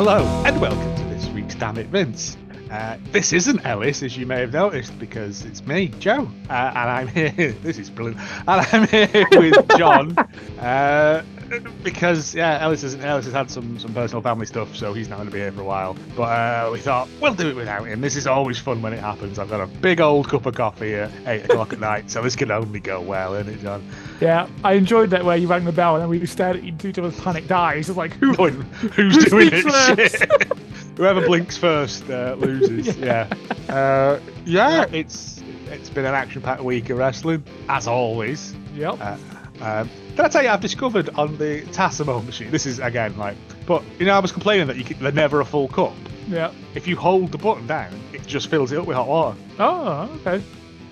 Hello, and welcome to this week's Damn It Vince. Uh, this isn't Ellis, as you may have noticed, because it's me, Joe, uh, and I'm here. This is brilliant, and I'm here with John. Uh, because yeah, Ellis has Ellis has had some some personal family stuff, so he's not going to be here for a while. But uh, we thought we'll do it without him. This is always fun when it happens. I've got a big old cup of coffee at eight o'clock at night, so this can only go well, isn't it, John? Yeah, I enjoyed that where you rang the bell and then we stared at each other's panicked eyes. It's like, who? Going, who's, Who's doing it? Shit. Whoever blinks first uh, loses. yeah. Uh, yeah, it's it's been an action-packed week of wrestling, as always. Yep. Uh, um, did I tell you I've discovered on the Tassimo machine? This is again like, but you know I was complaining that you can, they're never a full cup. yeah. If you hold the button down, it just fills it up with hot water. Oh, okay.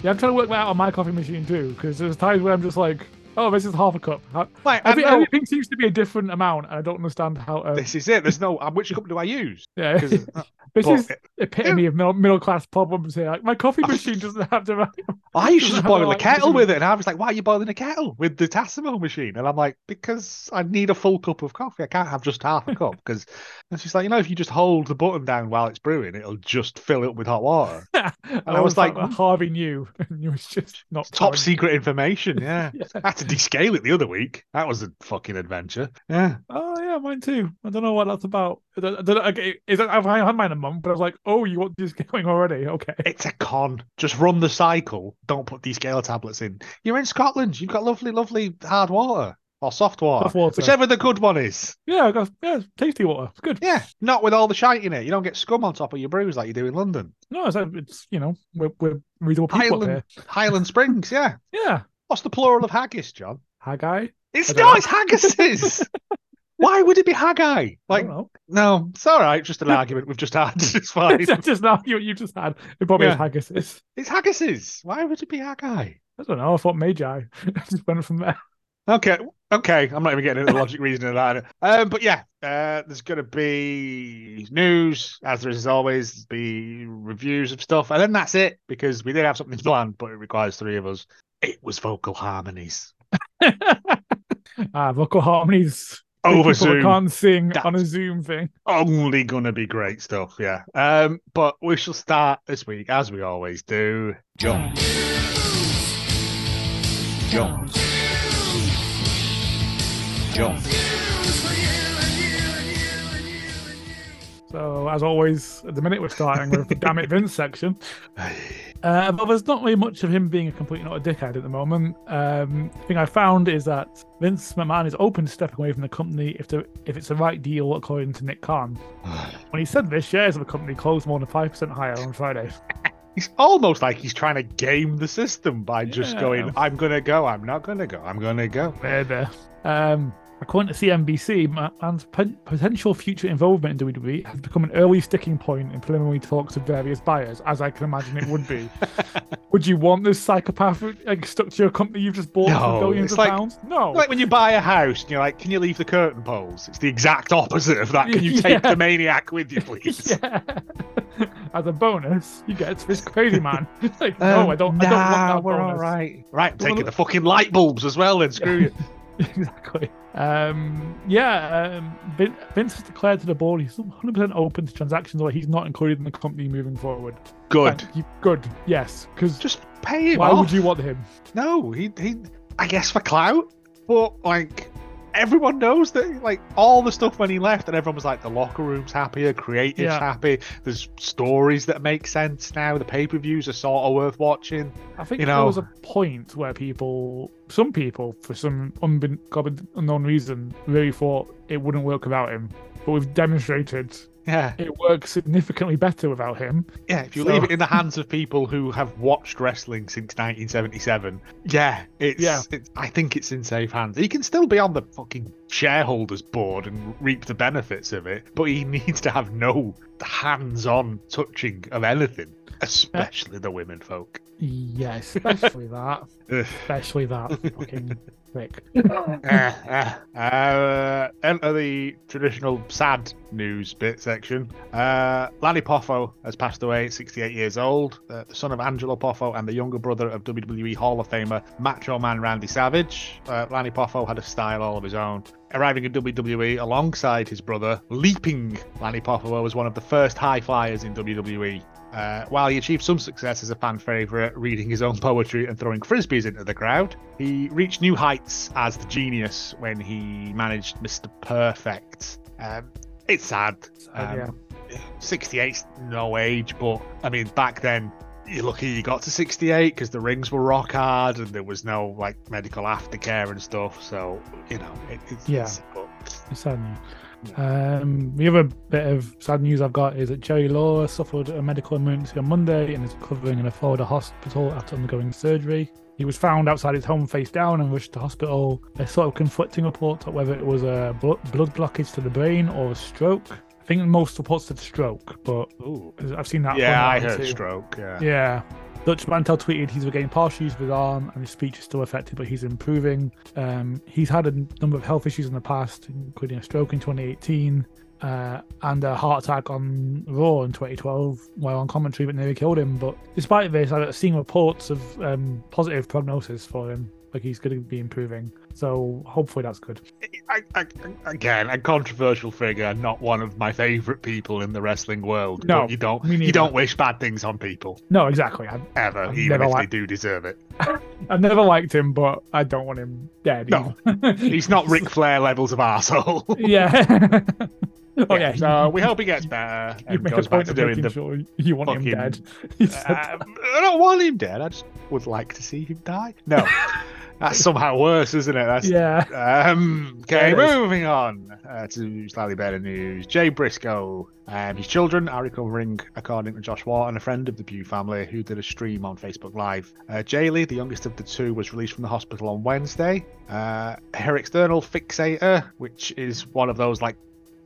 Yeah, I'm trying to work that out on my coffee machine too, because there's times where I'm just like, oh, this is half a cup. How- Every, know- everything seems to be a different amount, and I don't understand how. Uh, This is it. There's no. Which cup do I use? yeah, 'Cause- this but- is epitome of middle, middle class problems here. Like my coffee oh. machine doesn't have to. I used to just boil a like- kettle with it, and I was like, "Why are you boiling a kettle with the Tassimo machine?" And I'm like, "Because I need a full cup of coffee. I can't have just half a cup." Because it's just like you know, if you just hold the button down while it's brewing, it'll just fill it up with hot water. and I was like, hmm. Harvey knew, and you was just not Top secret information. Yeah. Yeah. I had to descale it the other week. That was a fucking adventure. Yeah. Oh yeah, mine too. I don't know what that's about. I don't, I don't, okay, is that, I've had mine a month, but I was like, oh, you want this going already? Okay. It's a con. Just run the cycle. Don't put descaler tablets in. You're in Scotland. You've got lovely, lovely hard water or soft water, Soft water. whichever the good one is. Yeah, I got yeah, tasty water. It's good. Yeah, not with all the shite in it. You don't get scum on top of your brews like you do in London. No, it's, it's you know we're we're reasonable people Highland, here. Highland Springs, yeah. Yeah, What's the plural of haggis, John? Haggai. It's not, know. it's haggises. Why would it be haggai? Like, no, it's all right. Just an argument we've just had. It's fine. just now you you just had it probably Yeah. is haggis. It's, It's haggises. Why would it be haggai? I don't know. I thought magi. I just went from there. Okay, okay. I'm not even getting into the logic reasoning of that. Um, but yeah, uh, there's going to be news, as there is always, be reviews of stuff, and then that's it because we did have something planned, but it requires three of us. It was vocal harmonies ah, vocal harmonies. Over Zoom. can't sing That's- on a Zoom thing. Only gonna be great stuff, yeah. Um, but we shall start this week as we always do. John, John, John. So as always, at the minute we're starting with the damn it Vince section. Uh, but there's not really much of him being a complete not a dickhead at the moment. Um, the thing I found is that Vince McMahon is open to stepping away from the company if the if it's the right deal, according to Nick Khan. When he said this, shares of the company closed more than five percent higher on Friday. It's almost like he's trying to game the system by just Yeah. going, "I'm gonna go, I'm not gonna go, I'm gonna go." Maybe. Um, according to CNBC, pen- potential future involvement in WWE has become an early sticking point in preliminary talks with various buyers, as I can imagine it would be. would you want this psychopath like, stuck to your company you've just bought No, for billions of like- pounds? No. Like when you buy a house and you're like, "Can you leave the curtain poles?" It's the exact opposite of that. Can you take Yeah. the maniac with you, please? yeah. As a bonus, you get this crazy man. like, no, Um, I don't. I don't want that we're bonus. all right. Right, I'm taking the fucking light bulbs as well. Then screw you. exactly. Um, yeah, um, Vince has declared to the board he's 100% open to transactions where he's not included in the company moving forward. Good. You. Good. Yes. Because Just pay him why off. would you want him? No, he he. I guess for clout, but like everyone knows that like all the stuff when he left, and everyone was like, the locker room's happier, creative's Yeah. happy. There's stories that make sense now. The pay per views are sort of worth watching. I think You there was a point where people, some people, for some unbe- unknown reason, really thought it wouldn't work without him. But we've demonstrated Yeah, it works significantly better without him. yeah. If you So- leave it in the hands of people who have watched wrestling since 1977, yeah, it's, Yeah. it's. I think it's in safe hands. He can still be on the fucking shareholders board and reap the benefits of it, but he needs to have no hands-on touching of anything, especially the women folk. Yeah, especially that. Especially that fucking prick. uh, uh, uh, enter the traditional sad news bit section. Uh, Lanny Poffo has passed away at 68 years old, uh, the son of Angelo Poffo and the younger brother of WWE Hall of Famer Macho Man Randy Savage. Uh, Lanny Poffo had a style all of his own. Arriving in WWE alongside his brother, leaping Lanny Poffo was one of the first high flyers in WWE. Uh, while he achieved some success as a fan favourite, reading his own poetry and throwing frisbees into the crowd, he reached new heights as the genius when he managed Mr. Perfect. Um, it's sad. Uh, Um, 68's no age, but I mean, back then, you're lucky you got to 68 because the rings were rock hard and there was no like medical aftercare and stuff. So, you know, it, it's, Yeah. it's- but- It's sad news. Um, the other bit of sad news I've got is that Jerry Lawler suffered a medical emergency on Monday and is recovering in a Florida hospital after undergoing surgery. He was found outside his home face down and rushed to hospital. There's sort of conflicting reports on whether it was a blood blockage to the brain or a stroke. I think most reports said stroke, but Ooh. I've seen that. Yeah, I heard too. stroke. Yeah. Yeah. Dutch Mantell tweeted he's regained partial use of his arm and his speech is still affected, but he's improving. Um, he's had a number of health issues in the past, including a stroke in 2018 uh, and a heart attack on Raw in 2012 while on commentary, but nearly killed him. But despite this, I've seen reports of um, positive prognosis for him. Like he's going to be improving. So hopefully that's good. I, I, again, a controversial figure, not one of my favourite people in the wrestling world. No, you don't you don't wish bad things on people No, exactly. I, ever, I've even never if liked- they do deserve it. I've never liked him, but I don't want him dead. No. He's not Ric Flair levels of asshole. Yeah. oh yeah. So we hope he gets better you and make a goes back point to of doing the. sure you want him dead. Uh, I don't want him dead. I just would like to see him die. No, that's somehow worse, isn't it? That's yeah. Um, okay, There it is. moving on uh, to slightly better news. Jay Briscoe, um, his children are recovering, according to Josh Wharton, a friend of the Pugh family, who did a stream on Facebook Live. Uh, Jaylee, the youngest of the two, was released from the hospital on Wednesday. Uh, her external fixator, which is one of those like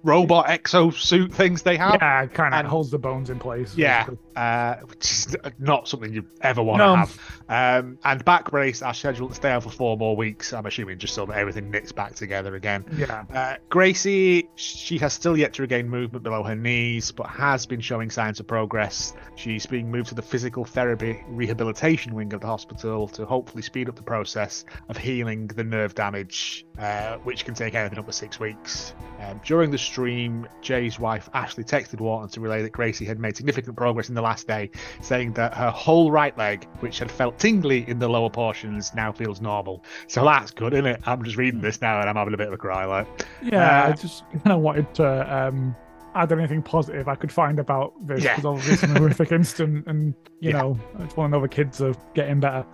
robot exosuit things they have. Yeah, kind of and- holds the bones in place. Yeah, uh, which is not something you ever want No. to have. Um, and back brace are scheduled to stay out for four more weeks. I'm assuming just so that everything knits back together again. Yeah. Uh, Gracie, she has still yet to regain movement below her knees, but has been showing signs of progress. She's being moved to the physical therapy rehabilitation wing of the hospital to hopefully speed up the process of healing the nerve damage, uh, which can take anything up to six weeks. Um, during the stream, Jay's wife Ashley texted Wharton to relay that Gracie had made significant progress in the last day, saying that her whole right leg, which had felt tingly in the lower portions, now feels normal. So that's good, isn't it? I'm just reading this now and I'm having a bit of a cry. Like, Yeah. I Uh, just kind of wanted to um, add anything positive I could find about this Yeah. because obviously it's an horrific incident, and you Yeah. know, I just want to know the kids are getting better.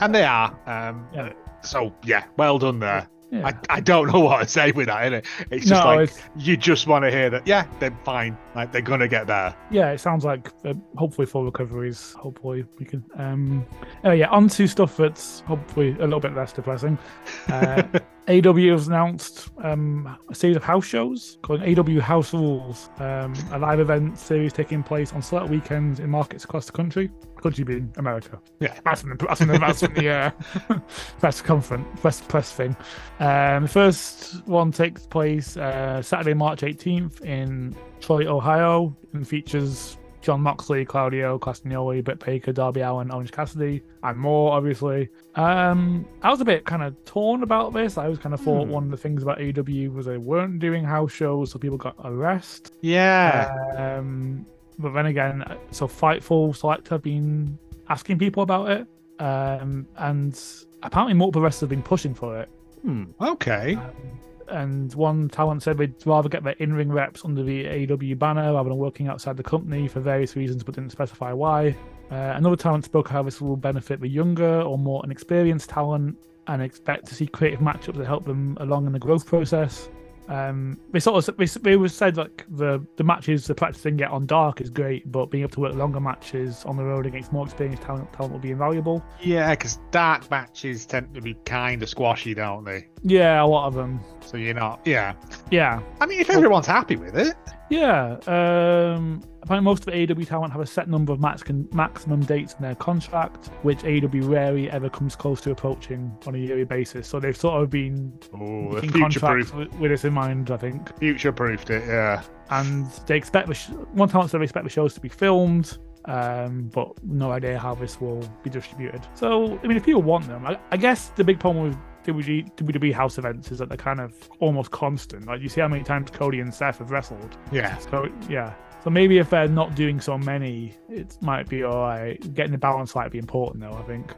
and they are. Um, Yeah. So yeah, well done there. Yeah. I, I don't know what to say with that, innit? It's just no, like it's, you just want to hear that. Yeah, they're fine. Like they're gonna get there. yeah, it sounds like uh, hopefully full recoveries. Hopefully we can. Um, oh yeah, on to stuff that's hopefully a little bit less depressing. Uh, AW has announced um, a series of house shows called AW House Rules, um, a live event series taking place on select weekends in markets across the country. Country being America. Yeah. That's from the, that's from the, that's from the uh, press conference, press, press thing. Um, the first one takes place uh, Saturday, March 18th in Troy, Ohio, and features Jon Moxley, Claudio Castagnoli, Britt Baker, Darby Allin, Orange Cassidy, and more, obviously. Um, I was a bit kind of torn about this. I was kind of thought Hmm. one of the things about AW was they weren't doing house shows, so people got arrested. Yeah. Um, but then again, so Fightful Select have been asking people about it, um, and apparently multiple wrestlers have been pushing for it. Hmm, okay. Um, and one talent said they'd rather get their in-ring reps under the AEW banner rather than working outside the company for various reasons, but didn't specify why. Uh, another talent spoke how this will benefit the younger or more inexperienced talent and expect to see creative matchups that help them along in the growth process. Um, they sort of we, they was said like the the matches the practice can get on dark is great, but being able to work longer matches on the road against more experienced talent talent will be invaluable. Yeah, because dark matches tend to be kind of squashy, don't they? Yeah, a lot of them. So you're not. Yeah. Yeah, I mean, if everyone's happy with it. Yeah, um, apparently most of the AEW talent have a set number of max maximum dates in their contract, which AEW rarely ever comes close to approaching on a yearly basis. So they've sort of been Oh, future contracts with, with this in mind, I think. Future proofed it. Yeah. And they expect the sh- one talent said they expect the shows to be filmed, um, but no idea how this will be distributed. So I mean, if people want them, I, I guess the big problem with WWE, WWE house events is that they're kind of almost constant. Like you see how many times Cody and Seth have wrestled. Yeah. So yeah. So maybe if they're not doing so many, it might be alright. Getting the balance might be important though. I think.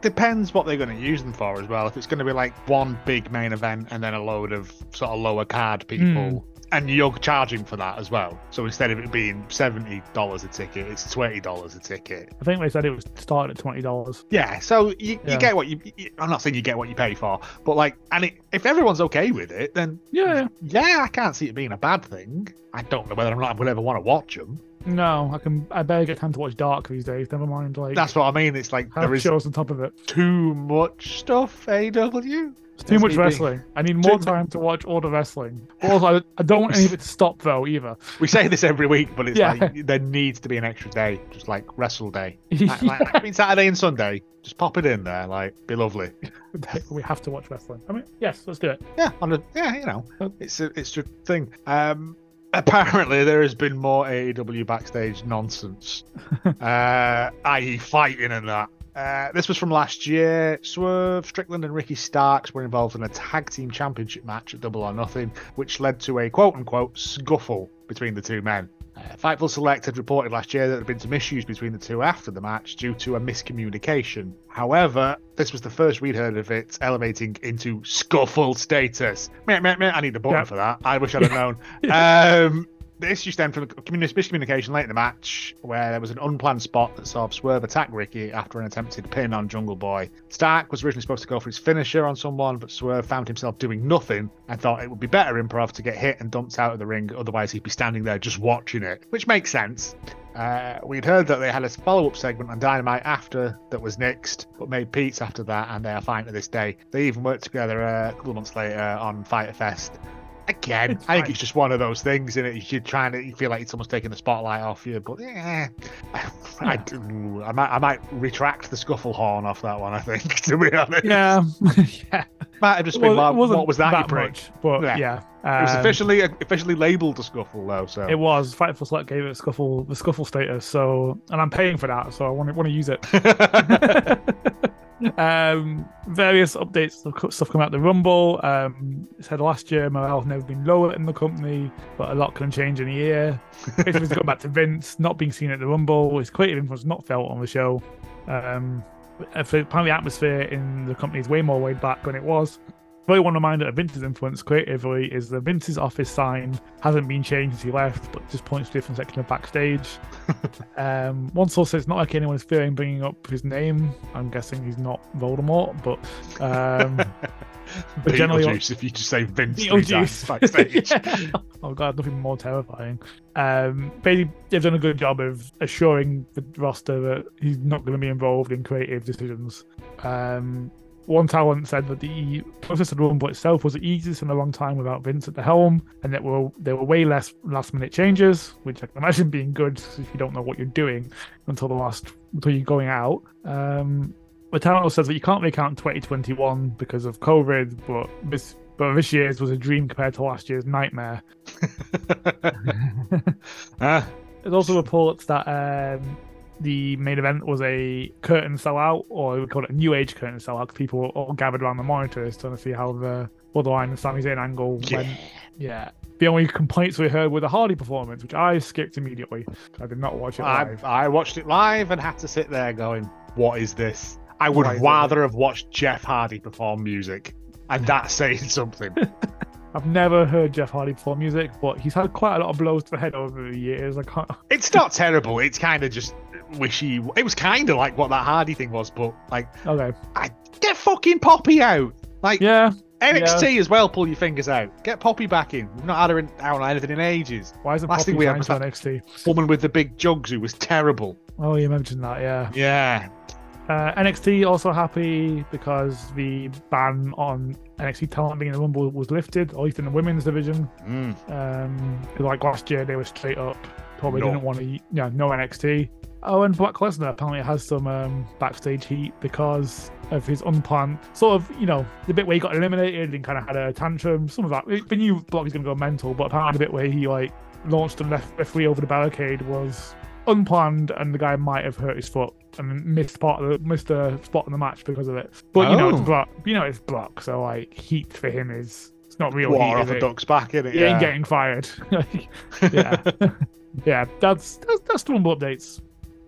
depends what they're going to use them for as well. If it's going to be like one big main event and then a load of sort of lower card people, hmm. And you're charging for that as well. So instead of it being seventy dollars a ticket, it's twenty dollars a ticket. I think they said it was started at twenty dollars. Yeah, so you, Yeah. you get what you, you. I'm not saying you get what you pay for, but like, and it, if everyone's okay with it, then Yeah. yeah, I can't see it being a bad thing. I don't know whether or not I would ever want to watch them. No, I can. I barely get time to watch Dark these days. Never mind like That's what I mean. It's like there is shows on top of it. too much stuff. AW. It's too much wrestling. I need more time to watch all the wrestling. Also, I, don't want any of it to stop though either. We say this every week, but it's Yeah. like there needs to be an extra day, just like wrestle day. Yeah. Like, like, I mean, Saturday and Sunday, just pop it in there. Like, be lovely. we have to watch wrestling. I mean, yes, let's do it. Yeah, on a, yeah, you know, it's a, it's a thing. Um, apparently there has been more AEW backstage nonsense, uh, i.e., fighting and that. Uh, this was from last year. Swerve, Strickland, and Ricky Starks were involved in a tag team championship match at Double or Nothing, which led to a quote unquote scuffle between the two men. Uh, Fightful Select had reported last year that there had been some issues between the two after the match due to a miscommunication. However, this was the first we'd heard of it elevating into scuffle status. Meh, meh, meh. I need a button Yeah. for that. I wish I'd have known. um, the issue stemmed from miscommunication late in the match where there was an unplanned spot that saw Swerve attack Ricky after an attempted pin on Jungle Boy. Stark was originally supposed to go for his finisher on someone, but Swerve found himself doing nothing and thought it would be better improv to get hit and dumped out of the ring, otherwise he'd be standing there just watching it, which makes sense. Uh, we'd heard that they had a follow up segment on Dynamite after that was nixed, but made Pete's after that, and they are fine to this day. They even worked together uh, a couple of months later on Fyter Fest. Again, It's I think it's just one of those things, and you're trying to you feel like someone's taking the spotlight off you. But yeah, I, I might I might retract the scuffle horn off that one. I think to be honest, Yeah, yeah. might have just been it like, what was that, you that prick? much, but Yeah. yeah, It was Um, officially officially labelled a scuffle though, so It was Fightful Select gave it a scuffle, the scuffle status. So, and I'm paying for that, so I want to want to use it. Um, various updates of stuff coming out the Rumble. Um, said last year morale has never been lower in the company, but a lot can change in a year. Basically, going back to Vince not being seen at the Rumble. His creative influence not felt on the show. Um, apparently, the atmosphere in the company is way more laid back than it was. Really want to remind that Vince's influence creatively is that Vince's office sign hasn't been changed since he left, but just points to a different section of backstage. um, one source says it's not like anyone is fearing bringing up his name. I'm guessing he's not Voldemort, but um, but generally- Beetlejuice, if you just say Vince three times backstage. Yeah. Oh god, nothing more terrifying. Um, basically, they've done a good job of assuring the roster that he's not going to be involved in creative decisions. Um, one talent said that the process of the Rumble itself was the easiest in a long time without Vince at the helm, and that were there were way less last minute changes, which I can imagine being good if you don't know what you're doing until the last until you're going out. Um, the talent also says that you can't really count 2021 because of COVID, but this but this year's was a dream compared to last year's nightmare. Ah, There's also reports that um, the main event was a curtain sellout, or we call it a new age curtain sellout, 'cause people were all gathered around the monitors trying to see how the Bloodline and Sami Zayn angle yeah. went. Yeah. The only complaints we heard were the Hardy performance, which I skipped immediately. I did not watch it I, live. I watched it live and had to sit there going, "What is this?" I would rather have watched Jeff Hardy perform music, and that's saying something. I've never heard Jeff Hardy perform music, but he's had quite a lot of blows to the head over the years. I can't. it's not terrible. It's kind of just wishy. It was kind of like what that Hardy thing was, but like, Okay. I get fucking Poppy out. Like Yeah. NXT as well. Pull your fingers out. Get Poppy back in. We've not had her in, out on anything in ages. Why isn't Last Poppy thing we had was that- NXT? Woman with the big jugs who was terrible. Oh, you mentioned that, yeah. Yeah. Uh, NXT also happy because the ban on NXT talent being in the Rumble was lifted, at least in the women's division. Mm. Um, like last year, they were straight up probably No. didn't want to, yeah, no NXT. Oh, and Brock Lesnar apparently has some um, backstage heat because of his unplanned sort of, you know, the bit where he got eliminated and kind of had a tantrum. Some of that, we knew Brock was going to go mental, but apparently the bit where he like launched and left referee over the barricade was unplanned, and the guy might have hurt his foot and missed part of the missed a spot in the match because of it. But you know, it's Oh. Brock. You know, it's Brock. So like, heat for him is it's not real Water heat. off a it? duck's back, innit? He ain't getting fired. yeah, yeah. That's that's that's the Rumble updates.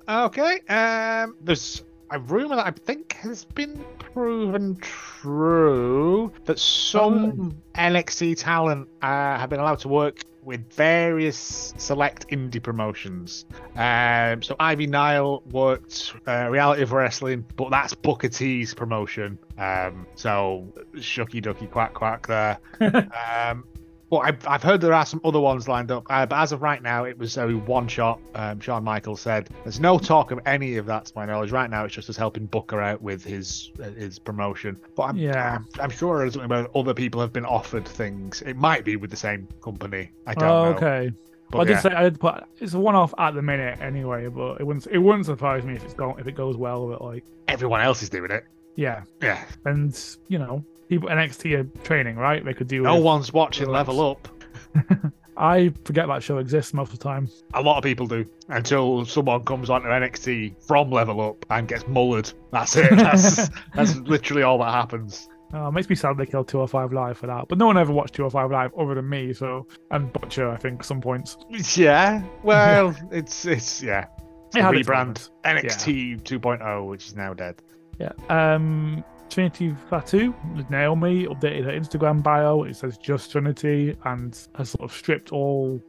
Okay. Um, there's a rumor that I think has been proven true that some NXT talent uh, have been allowed to work with various select indie promotions. Um, so Ivy Nile worked uh, Reality of Wrestling, but that's Booker T's promotion. Um, so shucky ducky quack quack there. um, but I've, I've heard there are some other ones lined up. Uh, but as of right now, it was a one shot. Um, Shawn Michaels said there's no talk of any of that to my knowledge. Right now, it's just us helping Booker out with his uh, his promotion. But I'm, Yeah. I'm, I'm sure something about other people have been offered things. It might be with the same company. I don't Oh, know. okay. But I did yeah. say I did put it's a one-off at the minute anyway, but it wouldn't it wouldn't surprise me if it's going if it goes well. But like, everyone else is doing it. yeah, Yeah. and you know, people NXT are training, right? They could do. No with- one's watching. Level Up. I forget that show exists most of the time. A lot of people do until someone comes onto NXT from Level Up and gets mullered. That's it. That's that's literally all that happens. Uh, it makes me sad they killed 205 Live for that, but no one ever watched 205 Live other than me. So and Butcher, I think, some points. Yeah. Well, it's it's yeah. It a had its rebrand. NXT 2.0, which is now dead. Yeah. Um, Trinity Fatu, Naomi updated her Instagram bio. It says just Trinity and has sort of stripped all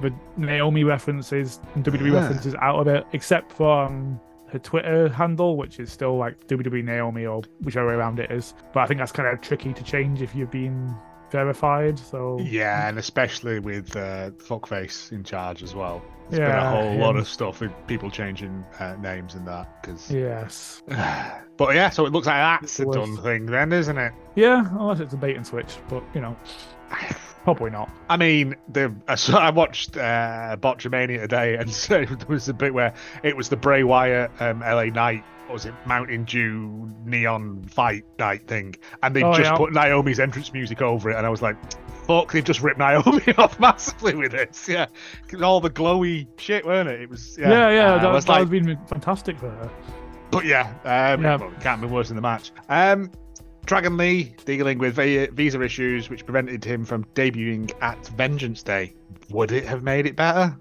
the Naomi references and WWE Yeah. references out of it, except for um, her Twitter handle, which is still like WWE Naomi or whichever way around it is. But I think that's kind of tricky to change if you've been verified. So Yeah, and especially with uh, Fuckface in charge as well. There's been a whole lot of stuff with people changing uh, names and that. Cause... yes, but yeah, so it looks like that's a done thing then, isn't it? yeah, unless it's a bait and switch, but you know, probably not. I mean, the I I watched uh, Botchamania today, and so there was a bit where it was the Bray Wyatt um, LA Knight, what was it, Mountain Dew neon fight night thing, and they Oh, just yeah. put Naomi's entrance music over it, and I was like, "Fuck, they've just ripped Naomi off massively with this." Yeah, all the glowy shit, weren't it? It was yeah, Yeah, yeah, Uh, that, was that like, has been fantastic for her. but yeah, um, Yeah. well, it can't be worse than the match. Um, Dragon Lee dealing with visa issues, which prevented him from debuting at Vengeance Day. Would it have made it better?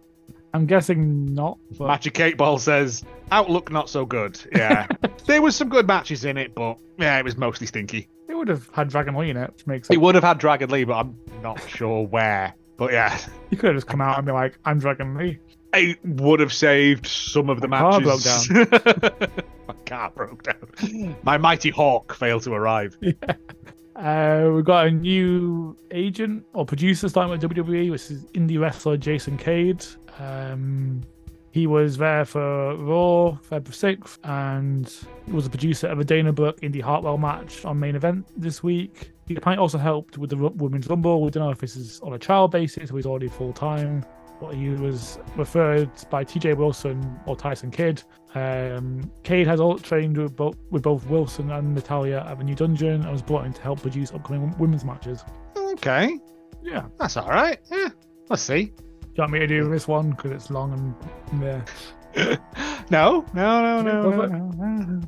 I'm guessing not. But Magic Eight Ball says outlook not so good. Yeah, there was some good matches in it, but yeah, it was mostly stinky. it would have had Dragon Lee in it, which makes It would have had Dragon Lee, but I'm not sure where. But yeah, You could have just come out and be like, "I'm Dragon Lee." It would have saved some of the My car matches. My car broke down. My mighty hawk failed to arrive. Uh, we've got a new agent or producer starting with WWE, which is indie wrestler Jason Cade. Um, he was there for Raw, February 6th, and was a producer of a Dana Brooke Indi Hartwell match on main event this week. He apparently also helped with the Women's Rumble. We don't know if this is on a trial basis or he's already full time. But he was referred by TJ Wilson or Tyson Kidd. Um, Cade has all trained with both, with both Wilson and Natalya at the new dungeon and was brought in to help produce upcoming women's matches. Okay, Yeah. that's all right. Yeah, let's see. Do you want me to do this one because it's long and yeah. no, no, no, no, no, no, no.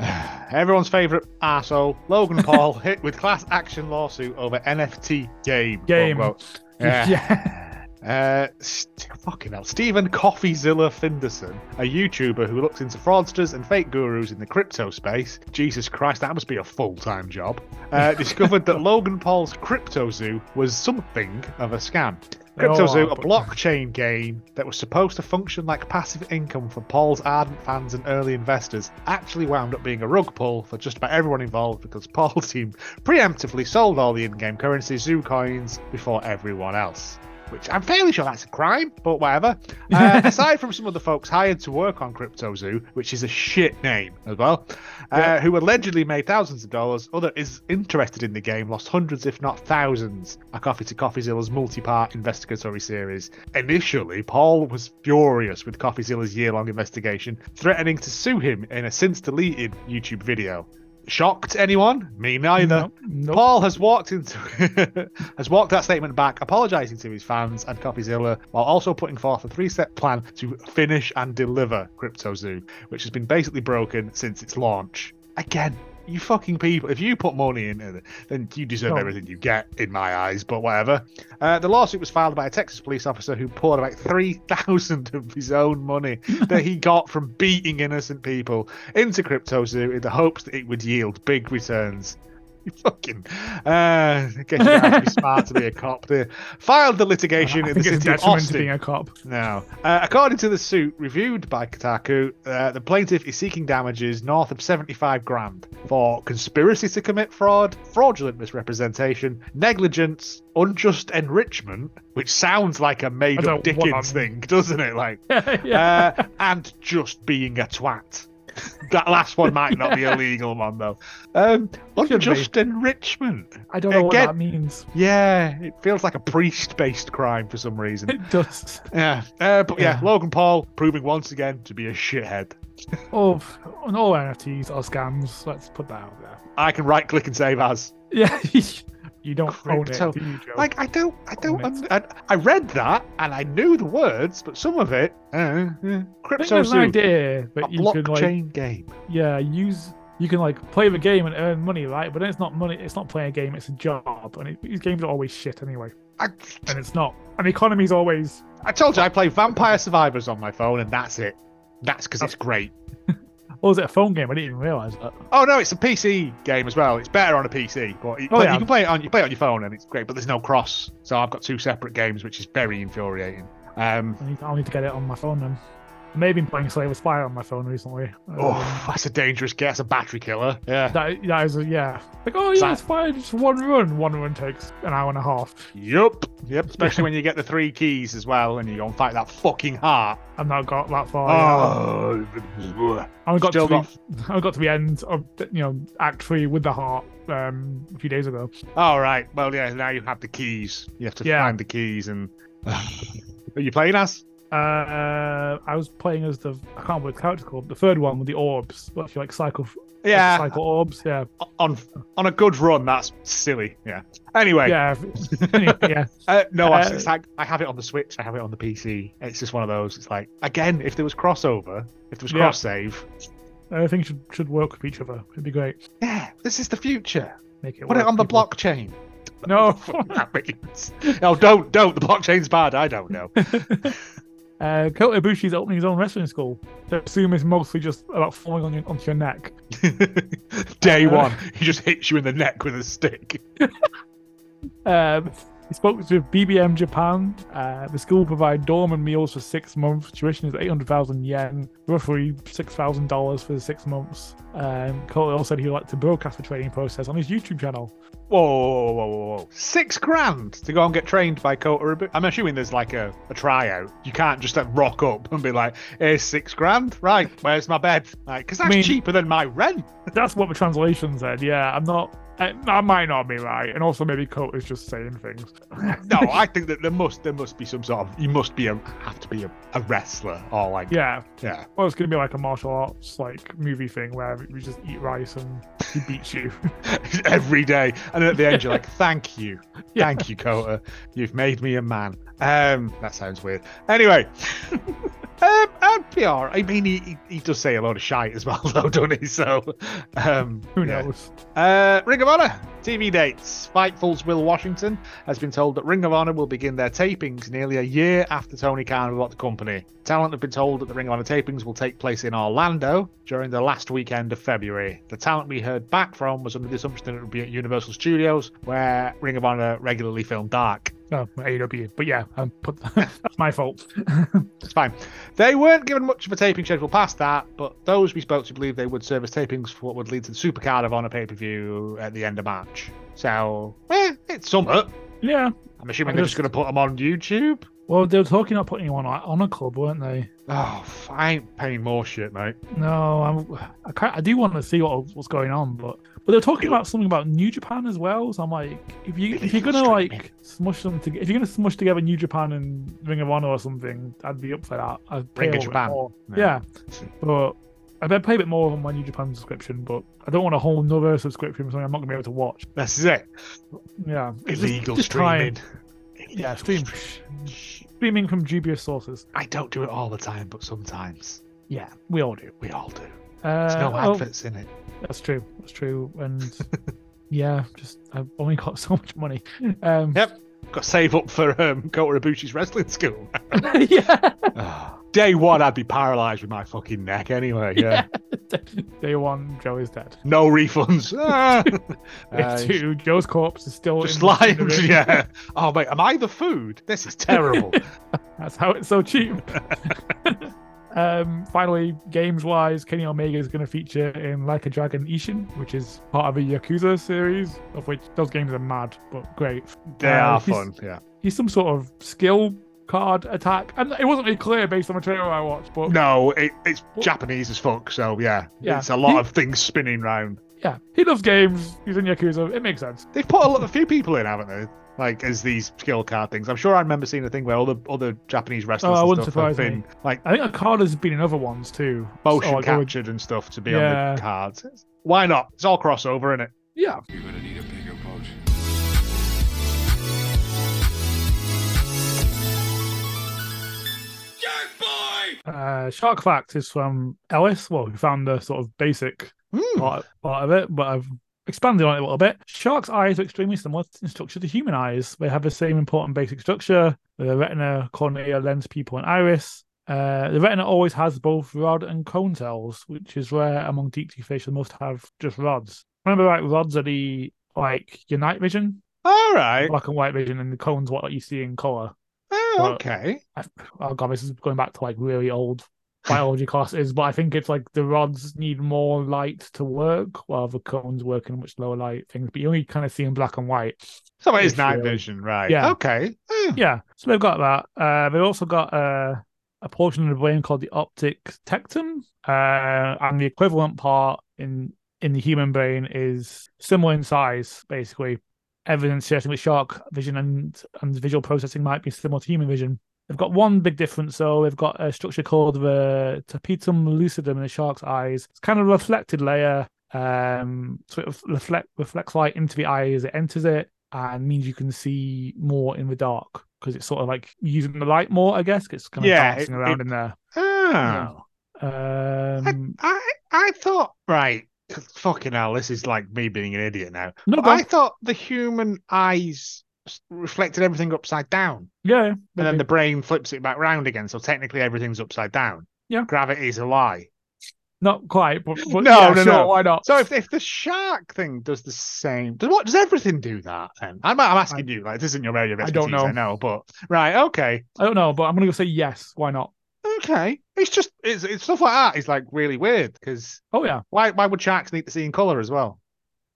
Everyone's favourite arsehole, Logan Paul, hit with class action lawsuit over NFT game. Game. quote, unquote. Yeah. yeah. Uh, st- fucking hell. Stephen Coffeezilla Finderson, a YouTuber who looks into fraudsters and fake gurus in the crypto space, Jesus Christ, that must be a full time job, uh, discovered that Logan Paul's Crypto Zoo was something of a scam. Crypto Oh, Zoo, a blockchain game that was supposed to function like passive income for Paul's ardent fans and early investors, actually wound up being a rug pull for just about everyone involved because Paul's team preemptively sold all the in game currency Zoo coins before everyone else. Which I'm fairly sure that's a crime, but whatever. Uh, aside from some of the folks hired to work on Crypto Zoo, which is a shit name as well, uh, Yeah. who allegedly made thousands of dollars, other is interested in the game lost hundreds, if not thousands. A Coffee to Coffeezilla's multi-part investigatory series. Initially, Paul was furious with Coffeezilla's year-long investigation, threatening to sue him in a since-deleted YouTube video. Shocked anyone? Me neither. Nope, nope. Paul has walked into has walked that statement back, apologising to his fans and Coffeezilla, while also putting forth a three-step plan to finish and deliver CryptoZoo, which has been basically broken since its launch. Again, you fucking people! If you put money into it, then you deserve Oh. everything you get, in my eyes. But whatever. Uh, the lawsuit was filed by a Texas police officer who poured about three thousand of his own money that he got from beating innocent people into Crypto Zoo in the hopes that it would yield big returns. Fucking, uh, I guess you have to be smart to be a cop. There, filed the litigation in the think it's a city of Austin. being a cop. No. Uh, according to the suit reviewed by Kotaku, uh, the plaintiff is seeking damages north of 75 grand for conspiracy to commit fraud, fraudulent misrepresentation, negligence, unjust enrichment, which sounds like a made I up Dickens thing, doesn't it? Like, yeah. uh, and just being a twat. That last one might not be a legal one, though. Um, be. enrichment. I don't know again- what that means. Yeah, it feels like a priest based crime for some reason. It does. Yeah, uh, but yeah. Yeah. Logan Paul proving once again to be a shithead. Oh, on all NFTs are scams. Let's put that out there. I can right click and save as. Yeah, you don't own it, you? Like I don't, I don't. Un- I, I read that and I knew the words, but some of it, uh, think crypto an idea a that you can like, blockchain game. yeah, use. You can like play the game and earn money, right? But then it's not money. It's not playing a game. It's a job, and it, these games are always shit anyway. I, And it's not. And the economy's always. I told you I play Vampire Survivors on my phone, and that's it. That's because it's great. Oh, is it a phone game? I didn't even realize that. Oh no, it's a PC game as well. It's better on a PC, but you, Oh, yeah. you can play it on you play it on your phone, and it's great. But there's no cross, so I've got two separate games, which is very infuriating. Um, I need, I'll need to get it on my phone then. I may have been playing Slay the Spire on my phone recently. Um, oh, that's a dangerous. That's a battery killer. Yeah. that, that is a, yeah. Like, oh, yeah, that- it's fine. Just one run. One run takes an hour and a half. Yup. Yep. Especially when you get the three keys as well, and you go and fight that fucking heart. I've not got that far. Oh. I got Still to got. the, I got to the end of you know Act Three with the heart um, a few days ago. All right. Well, yeah. Now you have the keys. You have to Yeah. find the keys, and are you playing as? Uh, I was playing as the I can't remember what the character's called. The third one with the orbs. What if you like cycle? Yeah. cycle orbs. Yeah, On on a good run, that's silly. Yeah. Anyway. yeah, yeah. Uh, no, Uh, it's like I have it on the Switch. I have it on the PC. It's just one of those. It's like again, if there was crossover, if there was cross save, Everything should should work with each other. It'd be great. yeah, this is the future. Make it Put it work, on the people. blockchain. No. That means? No, don't, don't. The blockchain's bad. I don't know. Uh, Kota Ibushi's opening his own wrestling school. So I assume it's mostly just about falling on your, onto your neck. Day Uh, one, he just hits you in the neck with a stick. Um, he spoke to BBM Japan. Uh, the school provide dorm and meals for six months. Tuition is 800,000 yen, roughly $6,000 for the six months. Um, Cole also said he'd like to broadcast the training process on his YouTube channel. Whoa, whoa, whoa, whoa, whoa! Six grand to go and get trained by Kota Ibushi. I'm assuming there's like a, a tryout. You can't just like, rock up and be like, "Here's six grand, right? Where's my bed?" Like, because that's mean- cheaper than my rent. That's what the translation said. Yeah, I'm not. I, that might not be right, and also maybe Colt is just saying things. no, I think that there must there must be some sort of you must be a have to be a, a wrestler or like Yeah, yeah. well, it's gonna be like a martial arts like movie thing where you just eat rice and he beats you. every day. And at the end, you're like, "Thank you, Yeah. thank you, Kota. You've made me a man." Um, that sounds weird. Anyway, um, and PR. I mean, he, he he does say a lot of shite as well, though, doesn't he? So, um, Who yeah. knows? Uh, Ring of Honor TV dates. Fightful's Will Washington has been told that Ring of Honor will begin their tapings nearly a year after Tony Khan bought the company. Talent have been told that the Ring of Honor tapings will take place in Orlando during the last weekend of February. The talent we heard back from was under the assumption that it would be at Universal Studios, where Ring of Honor regularly filmed Dark. No, AEW. But yeah, I'm put, that's my fault. It's fine. They weren't given much of a taping schedule past that, but those we spoke to believe they would serve as tapings for what would lead to the Supercard of Honor pay per view at the end of March. So, eh, it's somewhat. yeah. I'm assuming I they're just just- going to put them on YouTube. Well, they were talking about putting him on on a club, weren't they? Oh, I ain't paying more shit, mate. No, I'm, I can't, I do want to see what what's going on, but but they're talking about something about New Japan as well. So I'm like, if you if you're gonna like smush them together, if you're gonna smush together New Japan and Ring of Honor or something, I'd be up for that. I'd pay Ring a of Japan. Yeah. But I bet pay a bit more on my New Japan subscription, but I don't want a whole nother subscription for something I'm not gonna be able to watch. This is it. Yeah, just- Illegal just time. streaming. Yeah, stream streaming from dubious sources. I don't do it all the time, but sometimes Yeah, we all do. we all do. Uh, There's no well, adverts in it. That's true. That's true. And yeah, just I've only got so much money. Um, Yep. Got to save up for um, Kota Ibushi's wrestling school. yeah. Ah. Day one, I'd be paralysed with my fucking neck anyway. Yeah. Day one, Joe is dead. No refunds. Ah. Day Uh, two, Joe's corpse is still just in the- in the limes, ring. yeah. Oh mate, am I the food? This is terrible. That's how it's so cheap. Um, finally, games wise, Kenny Omega is going to feature in Like a Dragon Ishin, which is part of a Yakuza series, of which those games are mad, but great. they Uh, are fun. Yeah. He's some sort of skill card attack, and it wasn't really clear based on the trailer I watched, but No, it, it's Well- Japanese as fuck. So yeah, Yeah. it's a lot He- of things spinning round. yeah, he loves games. He's in Yakuza. It makes sense. They've put a, lot, a few people in, haven't they? Like as these skill card things. I'm sure I remember seeing a thing where all the other Japanese wrestlers Oh, and wouldn't stuff have surprise me. been like I think Okada's been in other ones too. motion So, like, they would- captured and stuff to be on the cards. Why not? It's all crossover, isn't it? Yeah, You're gonna need a bigger boat. Jerk boy! uh, Shark Fact is from Ellis. Well, we found the sort of basic Hmm. part, part of it, but I've expanded on it a little bit. Sharks' eyes are extremely similar in structure to human eyes. They have the same important basic structure a retina, cornea, lens, pupil, and iris. Uh, the retina always has both rod and cone cells, which is rare among deep sea fish. They most have just rods. Remember, like rods are the like your night vision, All right. black and white vision, and the cones what you see in color. Oh, Well, okay. I, oh god, this is going back to like really old biology classes, but I think it's like the rods need more light to work, while the cones work in much lower light things. But you only kind of see in black and white. So it is night you- vision, right? Yeah. Okay. Eh. Yeah, so they've got that. Uh, they've also got uh, a portion of the brain called the optic tectum, uh, and the equivalent part in in the human brain is similar in size, basically. Evidence suggesting that shark vision and, and visual processing might be similar to human vision. They've got one big difference, though. They've got a structure called the tapetum lucidum in the shark's eyes. It's kind of a reflected layer, um, sort of reflect reflects light into the eye as it enters it, and means you can see more in the dark because it's sort of like using the light more. I guess it's kind of Yeah, dancing it- around it- in there. Oh. Um, I, I thought right. Fucking hell, this is like me being an idiot now. no, I thought the human eyes reflected everything upside down, yeah, yeah, and then the brain flips it back round again. So technically, everything's upside down. Yeah. gravity is a lie. not quite, but, but No, yeah, no, sure, no. why not? So if if the shark thing does the same, does what does everything do that? Then I'm, I'm asking you. Like this isn't your area of expertise. I don't know. I know, but right, okay, I don't know, but I'm gonna go say yes. Why not? okay. It's just it's, it's stuff like that is like really weird because Oh yeah, why why would sharks need to see in color as well?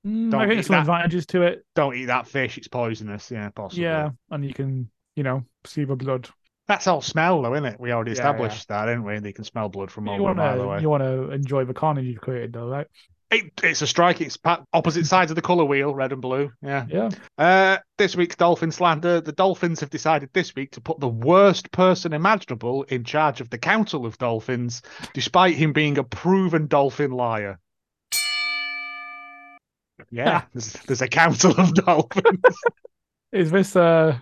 Mm, I think there's some that. advantages to it. Don't eat that fish; it's poisonous. Yeah, possibly. Yeah, and you can, you know, see the blood. That's all smell, though, isn't it? We already Yeah, established that, didn't we? They can smell blood from You over a want mile away. you want to enjoy the carnage you've created, though, right? It, it's a strike. It's opposite sides of the colour wheel, red and blue. Yeah. Yeah. Uh, this week's Dolphin slander. The Dolphins have decided this week to put the worst person imaginable in charge of the Council of Dolphins, despite him being a proven dolphin liar. Yeah, there's, there's a Council of Dolphins. Is this uh?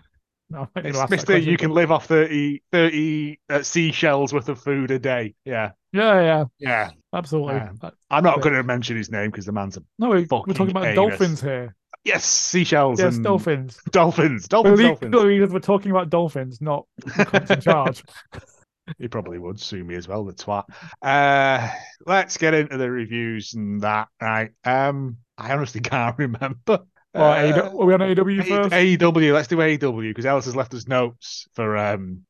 No, I'm not gonna it's Mister. You can live off 30, 30 uh, seashells worth of food a day. Yeah, Yeah, yeah, yeah. absolutely. Yeah. I'm not going to mention his name because the man's a no, we, we're talking about anus. dolphins here. yes, seashells. Yes, and dolphins. Dolphins. For Dolphins. Dolphins. we're talking about dolphins, not the in charge. He probably would sue me as well, the twat. Uh, let's get into the reviews and that. Right. Um, I honestly can't remember. Or Uh, are we on AW first? AEW. Let's do AEW because Ellis has left us notes for um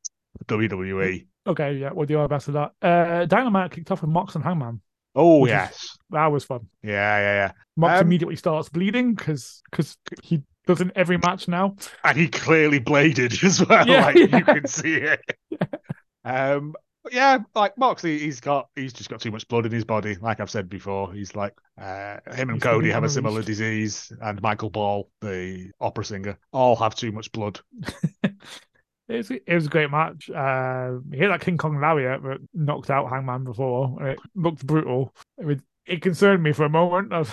WWE. Okay, yeah, we'll do our best with that. Uh, Dynamite kicked off with Mox and Hangman. Oh Which is- yes, That was fun. yeah, yeah, yeah. Mox Um, immediately starts bleeding because because he does in every match now. And he clearly bladed as well. Yeah, like yeah. you can see it. Um, but yeah, like Moxley, he's got he's just got too much blood in his body. Like I've said before, he's like uh, him and He's Cody have a similar disease, and Michael Ball, the opera singer, all have too much blood. It was, it was a great match. Uh, he hit that King Kong lariat that knocked out Hangman before. and It looked brutal. It, was, it concerned me for a moment.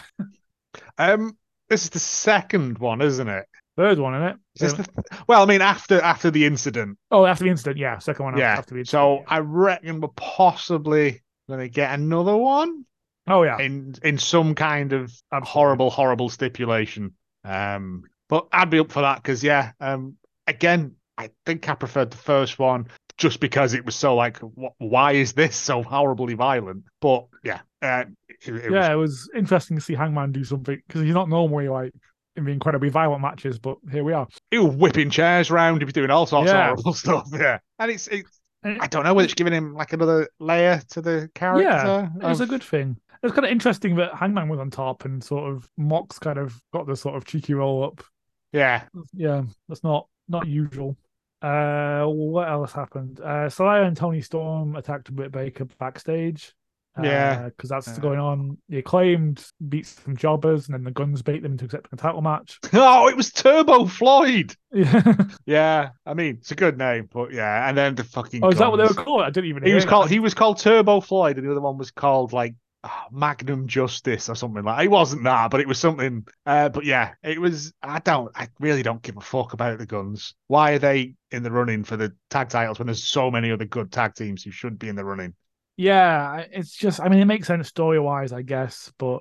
Um, this is the second one, isn't it? Third one, isn't it? Is the, well, I mean, after after the incident, oh, after the incident, yeah. Second one yeah. after the incident. so yeah. I reckon we're possibly going to get another one oh, yeah. in in some kind of Absolutely. horrible, horrible stipulation. Um, but I'd be up for that because yeah, um, again, I think I preferred the first one just because it was so like, wh- why is this so horribly violent? But yeah, uh, it, it yeah, was it was interesting to see Hangman do something because he's not normally like incredibly violent matches, but here we are. he was whipping chairs around, he was doing all sorts Yeah. of horrible stuff. Yeah, and it's it's I don't know whether it's giving him like another layer to the character. Yeah, it's a of- good thing. It's kind of interesting that Hangman was on top and sort of Mox kind of got the sort of cheeky roll up. Yeah, Yeah, that's not not usual. Uh, what else happened? Uh, Saraya and Toni Storm attacked Britt Baker backstage. Yeah. because that's Yeah. going on. The acclaimed beats some jobbers, and then the Gunns beat them into accepting a title match. Oh, it was Turbo Floyd. Yeah. Yeah, I mean it's a good name, but yeah, and then the fucking. oh, is that what they were called? I didn't even. He hear was it. called. He was called Turbo Floyd, and the other one was called like oh, Magnum Justice or something like. It wasn't that, but it was something. Uh, but yeah, it was. I don't. I really don't give a fuck about the Gunns. Why are they in the running for the tag titles when there's so many other good tag teams who should be in the running? Yeah, it's just. I mean, it makes sense story wise, I guess, but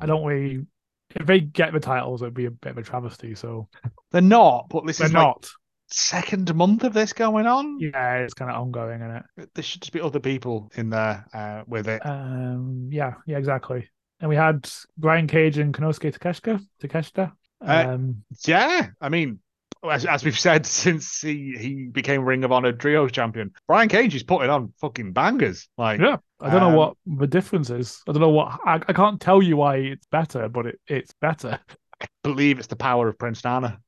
I don't really. If they get the titles, it'd be a bit of a travesty. So They're not. But this they're is like not. second month of this going on. Yeah, it's kind of ongoing, isn't it? There should just be other people in there uh, with it. Um, yeah, yeah, exactly. And we had Brian Cage and Konosuke Takeshita. Takeshita. Uh, Um, Yeah, I mean, as, as we've said since he, he became Ring of Honor Trios champion, Brian Cage is putting on fucking bangers. Like, yeah, I don't um, know what the difference is. I don't know what. I, I can't tell you why it's better, but it, it's better. I believe it's the power of Prince Nana.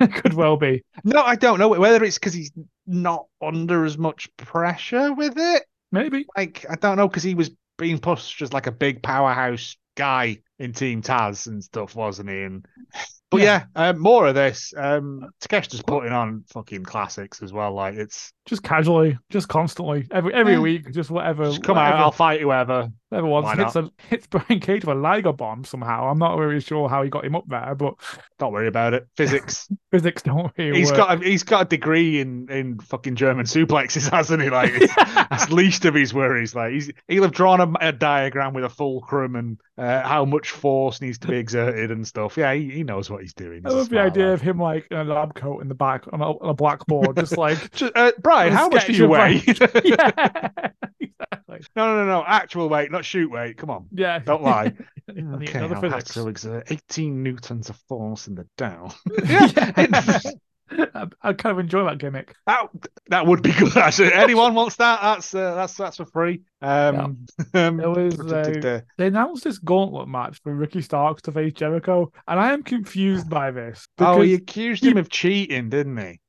it could well be. No, I don't know whether it's because he's not under as much pressure with it. Maybe. Like, I don't know because he was being pushed as like a big powerhouse guy in Team Taz and stuff, wasn't he? And but yeah, um, more of this. Um, Takeshita's putting on fucking classics as well. Like, it's Just casually, just constantly, every every Yeah. week, just whatever. just come whatever, out, I'll fight whoever. Whatever wants hits a, hits Brian Cage with a Liger bomb somehow. I'm not really sure how he got him up there, but Don't worry about it. Physics. physics don't really He's work. got a, he's got a degree in in fucking German suplexes, hasn't he? Like that's least of his worries. Like he's he'll have drawn a, a diagram with a fulcrum and uh, how much force needs to be exerted and stuff. Yeah, he, he knows what he's doing. I He's a love the idea lad. of him like in a lab coat in the back on a, on a blackboard, just like Just, uh, Brian, how much do you weigh? yeah, exactly. no, no, no, no. Actual weight, not shoot weight. Come on, Yeah, don't lie. Okay, another I'll have to exert 18 newtons of force in the down. Yeah. I, kind of enjoy that gimmick. That that would be good. Actually, anyone wants that? That's uh, that's that's for free. Um, um, was, uh, They announced this gauntlet match for Ricky Starks to face Jericho, and I am confused by this. oh, he accused him of cheating, didn't he?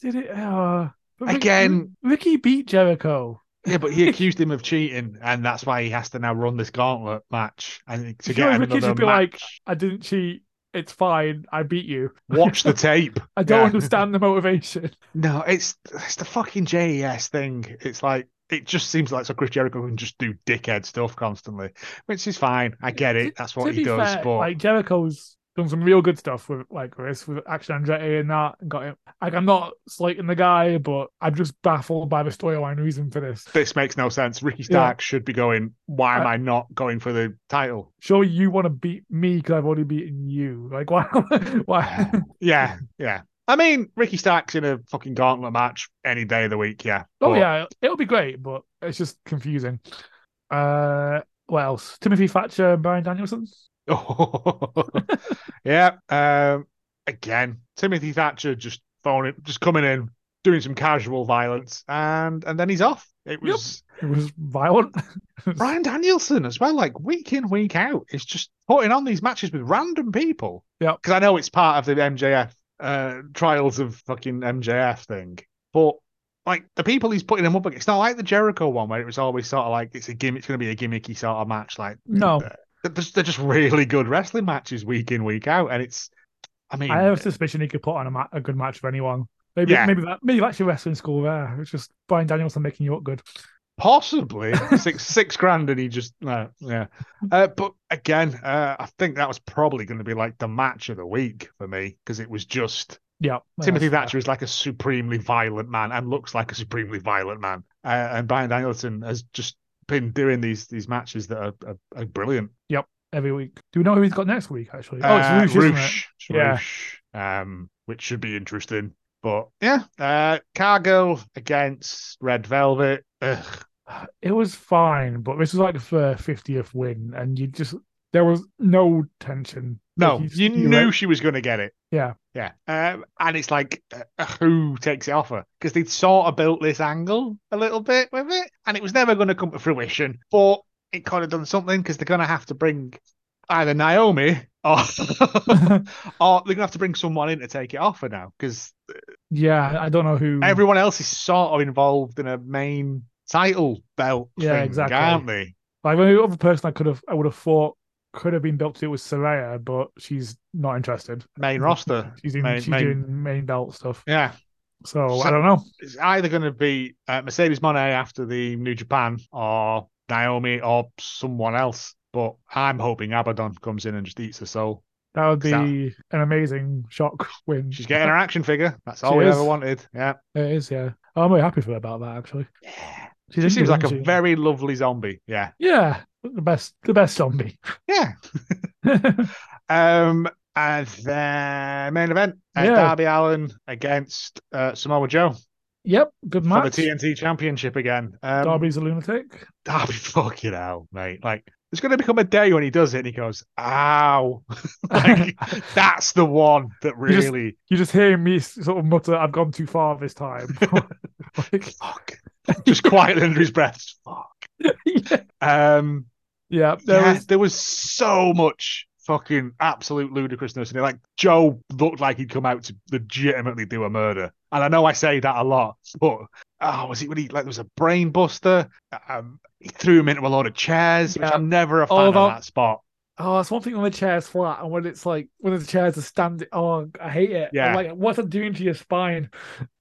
did it uh, Rick- Again. Ricky beat Jericho. Yeah, but he accused him of cheating, and that's why he has to now run this gauntlet match and to get another should be match. like, I didn't cheat. It's fine. I beat you. Watch the tape. I don't Yeah. understand the motivation. No, it's it's the fucking JES thing. It's like it just seems like so Chris Jericho can just do dickhead stuff constantly, which is fine. I get it. That's what to he does. fair, but like Jericho's done some real good stuff with like this with Action Andretti and that, and got him. Like I'm not slating the guy, but I'm just baffled by the storyline reason for this. this makes no sense. Ricky Stark should be going. Why am I not going for the title? Sure, you want to beat me because I've already beaten you. Like why? why? Yeah, yeah. I mean, Ricky Stark's in a fucking gauntlet match any day of the week. Yeah. Oh But- yeah, it'll be great, but it's just confusing. Uh, what else? Timothy Thatcher, and Bryan Danielson. yeah. Um, again, Timothy Thatcher just phoning, just coming in, doing some casual violence, and and then he's off. It Yep. was It was violent. Bryan Danielson as well, like week in, week out. It's just putting on these matches with random people. Yep. Because I know it's part of the MJF uh, trials of fucking MJF thing, but. Like the people he's putting them up against, it's not like the Jericho one where it was always sort of like it's a gimmick, it's going to be a gimmicky sort of match. Like No. They're just, they're just really good wrestling matches week in week out, and it's. I mean, I have a suspicion he could put on a, ma- a good match for anyone. Maybe Yeah. maybe that maybe that's your wrestling school there. It's just Bryan Danielson making you look good. Possibly six six grand, and he just no, yeah. Uh, but again, uh, I think that was probably going to be like the match of the week for me because it was just Yeah. Timothy fair. Thatcher is like a supremely violent man and looks like a supremely violent man, uh, and Bryan Danielson has just been doing these these matches that are, are, are brilliant. Yep, every week. Do we know who he's got next week? Actually, oh, Uh, it's Rush, it? Rush, Yeah. Um, which should be interesting. But yeah, uh, Cargill against Red Velvet. Ugh. It was fine, but this was like the fiftieth win, and you just there was no tension. No, you you knew went- she was going to get it. Yeah. Yeah. Um, and it's like, uh, who takes it off her? Because they'd sort of built this angle a little bit with it, and it was never going to come to fruition. But it kind of done something because they're going to have to bring either Naomi or, or they're going to have to bring someone in to take it off her now because yeah, I don't know who. everyone else is sort of involved in a main title belt Yeah, thing, exactly. aren't they? Like the only other person I could have, I would have thought could have been built to do was Saraya, but she's not interested. Main roster. She's in, Main- she's main- doing main belt stuff. Yeah. So, So- I don't know. it's either going to be uh, Mercedes Moné after the New Japan or Naomi or someone else. But I'm hoping Abaddon comes in and just eats her soul. That would be That- an amazing shock win. She's getting her action figure. That's all She we is. ever wanted. Yeah. It is, yeah. I'm very happy for her about that actually. She didn't seems like a she? very lovely zombie. Yeah. yeah, the best, the best zombie. Yeah. Um, and then main event uh, Yeah. Darby Allin against uh, Samoa Joe yep, good for match. the TNT Championship again. Um, Darby's a lunatic. Darby, fucking hell, mate. Like, there's going to become a day when he does it and he goes, ow. like, that's the one that You just- really. You just hear me sort of mutter, "I've gone too far this time." like, Fuck. Just quietly under his breath. Fuck. yeah, Um, yeah, there yeah, was there was so much fucking absolute ludicrousness in it. Like, Joe looked like he'd come out to legitimately do a murder. And I know I say that a lot, but oh, was it when he like there was a brain buster? Um, he threw him into a lot of chairs, which I'm never a fan Oh, of that- that spot. Oh, it's one thing when the chair's flat and when it's like when the chairs are standing. Oh, I hate it. I'm Yeah. like, what's it doing to your spine?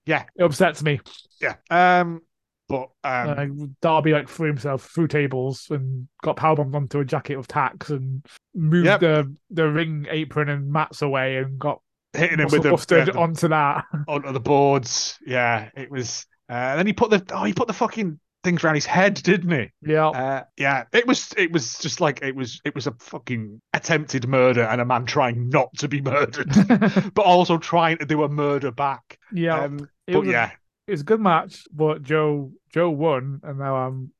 Yeah. It upsets me. Yeah. Um, but um, Darby like threw himself through tables and got powerbombed onto a jacket of tacks and moved Yep. the the ring apron and mats away and got hitting him with the, the- onto that. onto the boards. Yeah, it was. Uh, and then he put the oh, he put the fucking things around his head, didn't he? yeah. Uh, yeah, it was. It was just like it was. It was a fucking attempted murder and a man trying not to be murdered, but also trying to do a murder back. yeah. Um, but a- yeah, it was a good match, but Joe Joe won, and now um,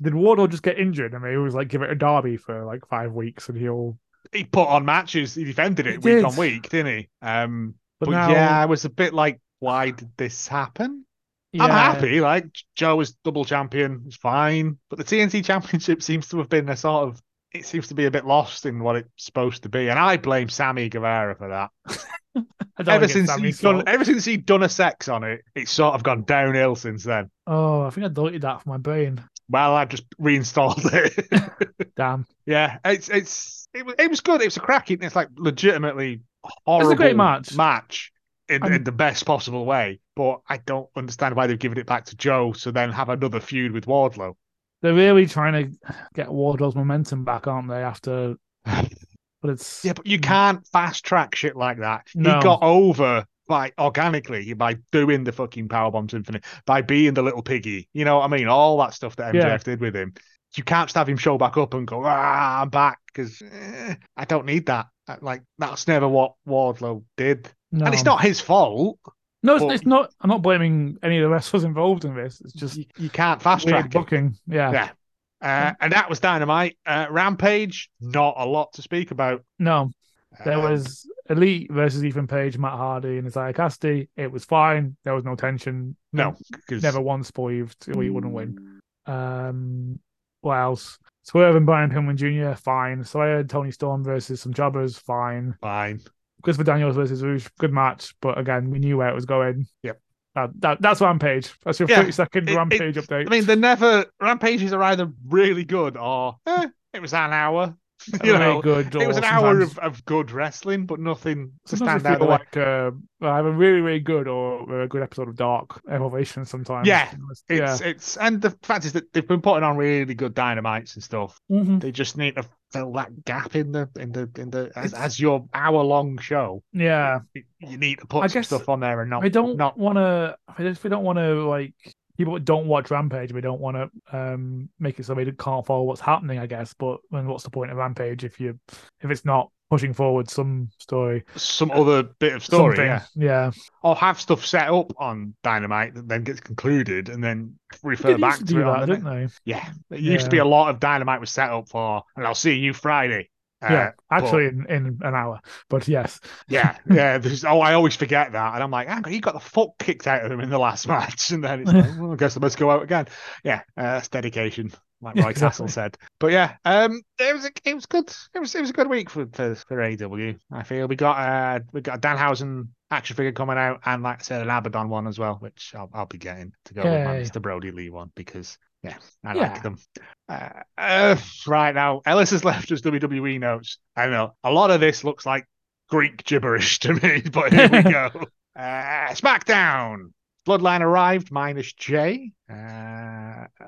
did Wardle just get injured? I mean, he was like give it a Darby for like five weeks, and he'll. he put on matches. He defended it He week did. on week, didn't he? Um, But, but now, yeah, I was a bit like, why did this happen? I'm yeah, happy. Like Joe is double champion, it's fine. But the TNT Championship seems to have been a sort of. It seems to be a bit lost in what it's supposed to be, and I blame Sammy Guevara for that. I Ever since he's done, ever since he'd done a sex on it, it's sort of gone downhill since then. Oh, I think I deleted that from my brain. Well, I've just reinstalled it. Damn, yeah, it's it's it was it was good. It was a cracking. It's like legitimately horrible a great match. match in, in the best possible way. But I don't understand why they've given it back to Joe to then have another feud with Wardlow. they're really trying to get Wardlow's momentum back, aren't they? After, but it's Yeah, but you can't fast track shit like that. No. He got over by organically by doing the fucking powerbomb infinite, by being the little piggy. You know what I mean? All that stuff that MJF Yeah. did with him. You can't just have him show back up and go, ah, I'm back because I don't need that. Uh, Like that's never what Wardlow did, no. and it's not his fault. No, it's, it's not. I'm not blaming any of the wrestlers involved in this. It's just You, you can't fast track booking. Yeah. Yeah. Uh, and that was dynamite. Uh, Rampage, not a lot to speak about. No, there Um, was Elite versus Ethan Page, Matt Hardy, and Isiah Kassidy. It was fine. There was no tension. no, never once believed we wouldn't win. Um, what else? Swerve and Brian Pillman Jr. Fine. So I had Toni Storm versus some jobbers. Fine. fine. Christopher Daniels versus Rouge. Good match, but again, we knew where it was going. Yep. That, that that's Rampage. That's your Yeah, 30 second it- it- Rampage update. I mean, they're never Rampages are either really good or eh, it was an hour. you know, good. it was an hour of, of good wrestling, but nothing to Sometimes stand out. like uh, I have a really, really good or a good episode of Dark Elevation sometimes. Yeah, yeah. It's it's and the fact is that they've been putting on really good dynamites and stuff. Mhm. They just need to fill that gap in the in the in the as, as your hour long show. Yeah. You- need to put I some guess stuff on there and not I don't not want to. I just we don't want to like people that don't watch Rampage. We don't want to um make it so they can't follow what's happening. I guess, but then what's the point of Rampage if you if it's not pushing forward some story, some other bit of story, yeah. yeah. Or have stuff set up on Dynamite that then gets concluded and then refer back to to it that, didn't they? Yeah. It used to be a lot of Dynamite was set up for and I'll see you Friday. Uh, yeah, but- actually, in, in an hour. But yes, Yeah, yeah. There's, oh, I always forget that, and I'm like, hang on, he got the fuck kicked out of him in the last match, and then it's like, well, I guess I must go out again. Yeah, uh, that's dedication, like Roy Castle said. But yeah, um, it was a, it was good. It was it was a good week for for, for AEW. I feel we got uh we got Danhausen action figure coming out, and like I said, an Abaddon one as well, which I'll I'll be getting to go with Yay. Mr. Brodie Lee one because. Yeah, I Yeah. like them. Uh, uh, right now, Ellis has left us WWE notes. I know a lot of this looks like Greek gibberish to me, but here we go. Uh, SmackDown. Bloodline arrived minus Jey, uh,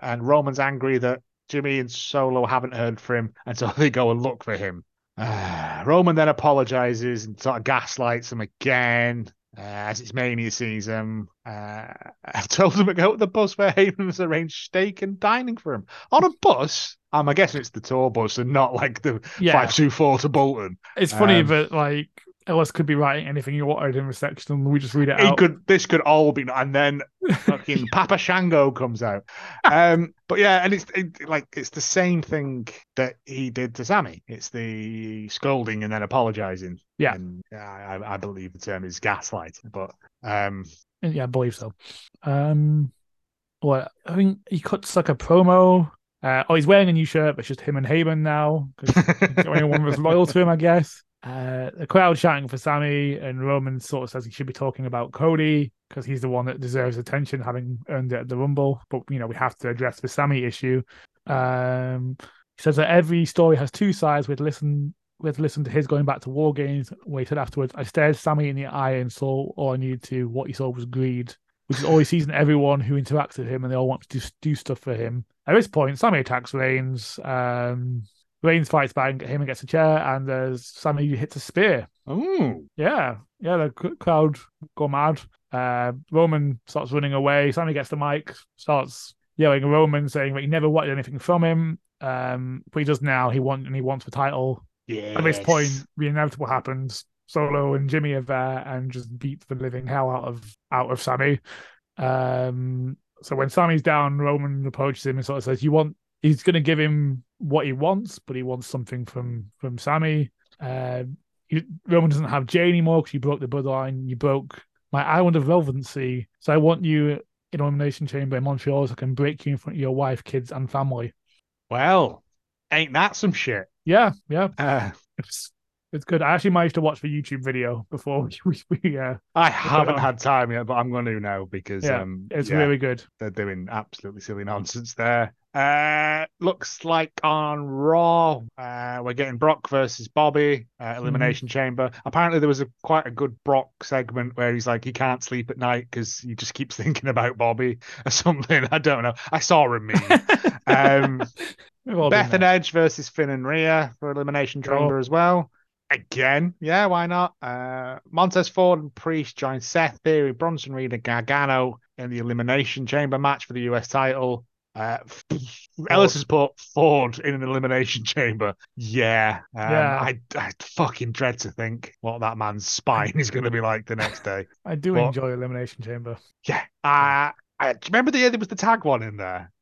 and Roman's angry that Jimmy and Solo haven't heard from him, and so they go and look for him. Uh, Roman then apologizes and sort of gaslights him again. Uh, as it's Mania season, uh, I told him to go to the bus where Heyman has arranged steak and dining for him on a bus. Um, I guess it's the tour bus and not like the yeah. five two four to Bolton. It's funny Um, that like Ellis could be writing anything you wanted in the section, and we just read it It out. could this could all be and then fucking Papa Shango comes out. Um but yeah, and it's it, like it's the same thing that he did to Sami. It's the scolding and then apologizing. Yeah. And I, I believe the term is gaslight. But um Yeah, I believe so. Um, what I think he cuts like a promo. Uh, oh, he's wearing a new shirt, but it's just him and Heyman now because anyone was loyal to him, I guess. Uh, the crowd shouting for Sami, and Roman sort of says he should be talking about Cody because he's the one that deserves attention, having earned it at the Rumble. But you know, we have to address the Sami issue. Um, he says that every story has two sides. We'd listen, we'd listen to his going back to War Games. Where he said afterwards, "I stared Sami in the eye and saw all I needed to. What he saw was greed." Which is all he sees in everyone who interacts with him, and they all want to do, do stuff for him. At this point, Sami attacks Reigns. Um, Reigns fights back, him and gets a chair, and uh, Sami hits a spear. ooh, Yeah, yeah, the crowd go mad. Uh, Roman starts running away. Sami gets the mic, starts yelling at Roman, saying that he never wanted anything from him. Um, but he does now. He want and he wants the title. yeah. At this point, the inevitable happens. Solo and Jimmy are there and just beat the living hell out of out of Sami. Um, so when Sami's down, Roman approaches him and sort of says, "You want?" He's going to give him what he wants, but he wants something from from Sami. Uh, you, Roman doesn't have Jey anymore because you broke the bloodline. You broke my island of relevancy. So I want you in Elimination Chamber in Montreal so I can break you in front of your wife, kids, and family. Well, ain't that some shit? Yeah, yeah. Uh, It's it's good. I actually managed to watch the YouTube video before we, we uh I haven't had time yet, but I'm going to now because Yeah, um, it's yeah. really good. they're doing absolutely silly nonsense there. Uh, looks like on Raw, uh, we're getting Brock versus Bobby, uh, Elimination Chamber. Apparently, there was a quite a good Brock segment where he's like he can't sleep at night because he just keeps thinking about Bobby or something. I don't know. I saw a meme. um, We've all been Beth and. Edge versus Finn and Rhea for Elimination Sure. Chamber as well. Again, yeah, why not? Uh, Montez Ford and Priest join Seth Theory, Bronson Reed, and Gargano in the Elimination Chamber match for the US title. Uh, Ellis has put Ford in an Elimination Chamber. Yeah, um, Yeah. I, I fucking dread to think what that man's spine is going to be like the next day. I do What? enjoy Elimination Chamber. Yeah, uh, I remember the year there was the tag one in there.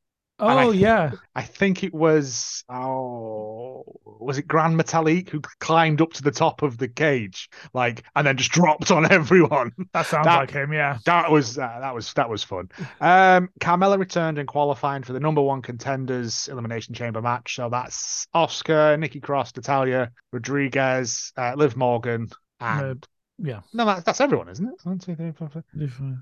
And I Oh yeah, I think it was oh was it Gran Metalik who climbed up to the top of the cage like and then just dropped on everyone. that sounds That- like him. Yeah, That was uh, that was that was fun. Um, Carmella returned and qualified for the number one contenders elimination chamber match. So that's Asuka, Nikki Cross, Natalya, Rodriguez, uh, Liv Morgan, and Yeah. No, that, that's everyone, isn't it? One, two, three, four, five.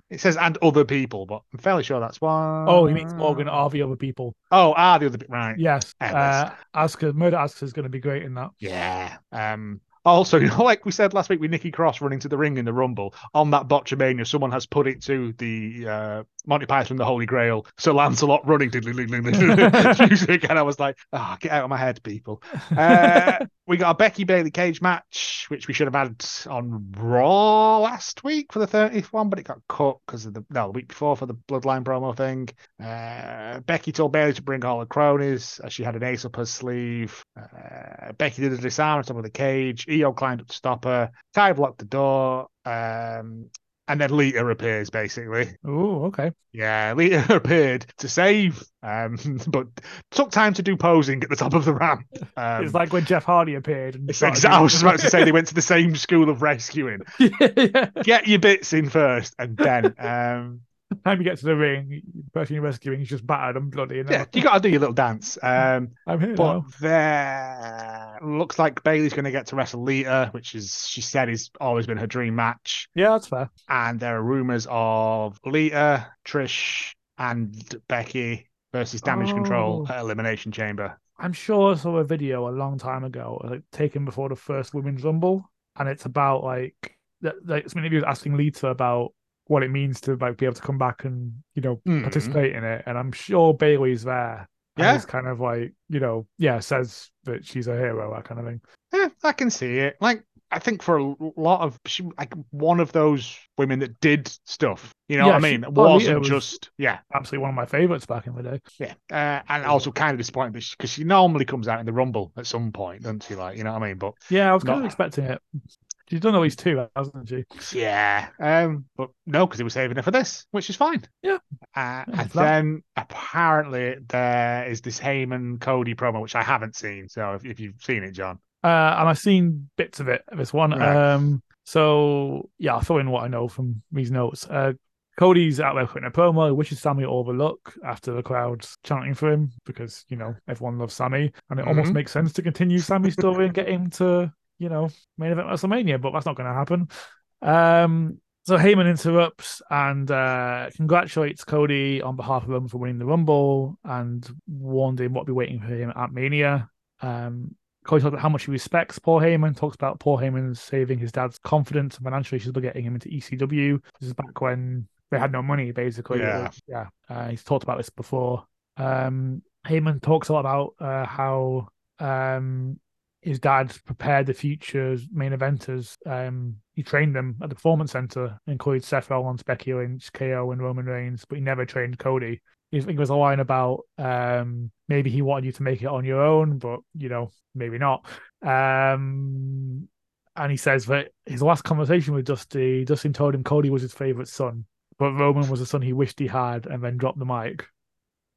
It says and other people, but I'm fairly sure that's one. Oh, he means Morgan are the other people. Oh, are the other bit, right? Yes. Uh, Asuka, Murder Asuka is going to be great in that. Yeah. Um. Also, you know, like we said last week with Nikki Cross running to the ring in the Rumble on that Botchamania, someone has put it to the uh, Monty Python the Holy Grail. So Lancelot running music, and I was like, "Ah, get out of my head, people." Uh, we got a Becky Bayley cage match, which we should have had on Raw last week for the 30th one, but it got cut because of the no the week before for the Bloodline promo thing. Uh, Becky told Bayley to bring all her cronies as she had an ace up her sleeve. Uh, Becky did a disarm on top of the cage. Io climbed up to stop her. Ty blocked the door. Um, and then Lita appears basically. Oh, okay. Yeah, Lita appeared to save, um, but took time to do posing at the top of the ramp. Um, it's like when Jeff Hardy appeared. And it's exa- I was just about to say they went to the same school of rescuing. yeah. Get your bits in first, and then um, Time you get to the ring, the person you're rescuing is just battered and bloody. And yeah, you got to do your little dance. Um, I'm here but now. there looks like Bayley's going to get to wrestle Lita, which is she said is always been her dream match. Yeah, that's fair. And there are rumors of Lita, Trish, and Becky versus Damage Control Oh. at Elimination Chamber. I'm sure I saw a video a long time ago, like taken before the first Women's Rumble, and it's about like. Like, some interviews asking Lita about what it means to like be able to come back and you know Mhm. participate in it, and I'm sure Bayley's there. Yeah. it's kind of like you know, yeah, says that she's a hero, that kind of thing. Yeah, I can see it. Like I think for a lot of she like one of those women that did stuff. You know Yeah, what I mean? It oh, wasn't was- just yeah, Absolutely one of my favorites back in the day. yeah. Uh, and also kind of disappointed because she normally comes out in the Rumble at some point, doesn't she? Like you know what I mean? But Yeah, I was kind of expecting it. She's done at least two, hasn't she? yeah, um, but no, because he was saving it for this, which is fine. Yeah. Uh, and then apparently there is this Heyman Cody promo, which I haven't seen. So if, if you've seen it, John, Uh, and I've seen bits of it. This one. Right. Um, so yeah, I'll throw in what I know from these notes. Uh, Cody's out there putting a promo. He wishes Sami all the luck after the crowd's chanting for him because you know everyone loves Sami, and it almost Mhm. makes sense to continue Sami's story and get him to you know main event WrestleMania, but that's not going to happen. Um, so Heyman interrupts and uh, congratulates Cody on behalf of him for winning the Rumble and warned him what be waiting for him at Mania. Um, Cody talks about how much he respects Paul Heyman, talks about Paul Heyman saving his dad's confidence and financial issues by getting him into ECW. This is back when they had no money, basically. Yeah. yeah. Uh, he's talked about this before. Um, Heyman talks a lot about uh, how um, his dad prepared the future's main eventers. Um, he trained them at the Performance Center, included Seth Rollins, Becky Lynch, KO, and Roman Reigns, but he never trained Cody. I think was a line about um, maybe he wanted you to make it on your own, but you know, maybe not. Um, and he says that his last conversation with Dusty, Dustin told him Cody was his favorite son, but Roman was the son he wished he had, and then dropped the mic.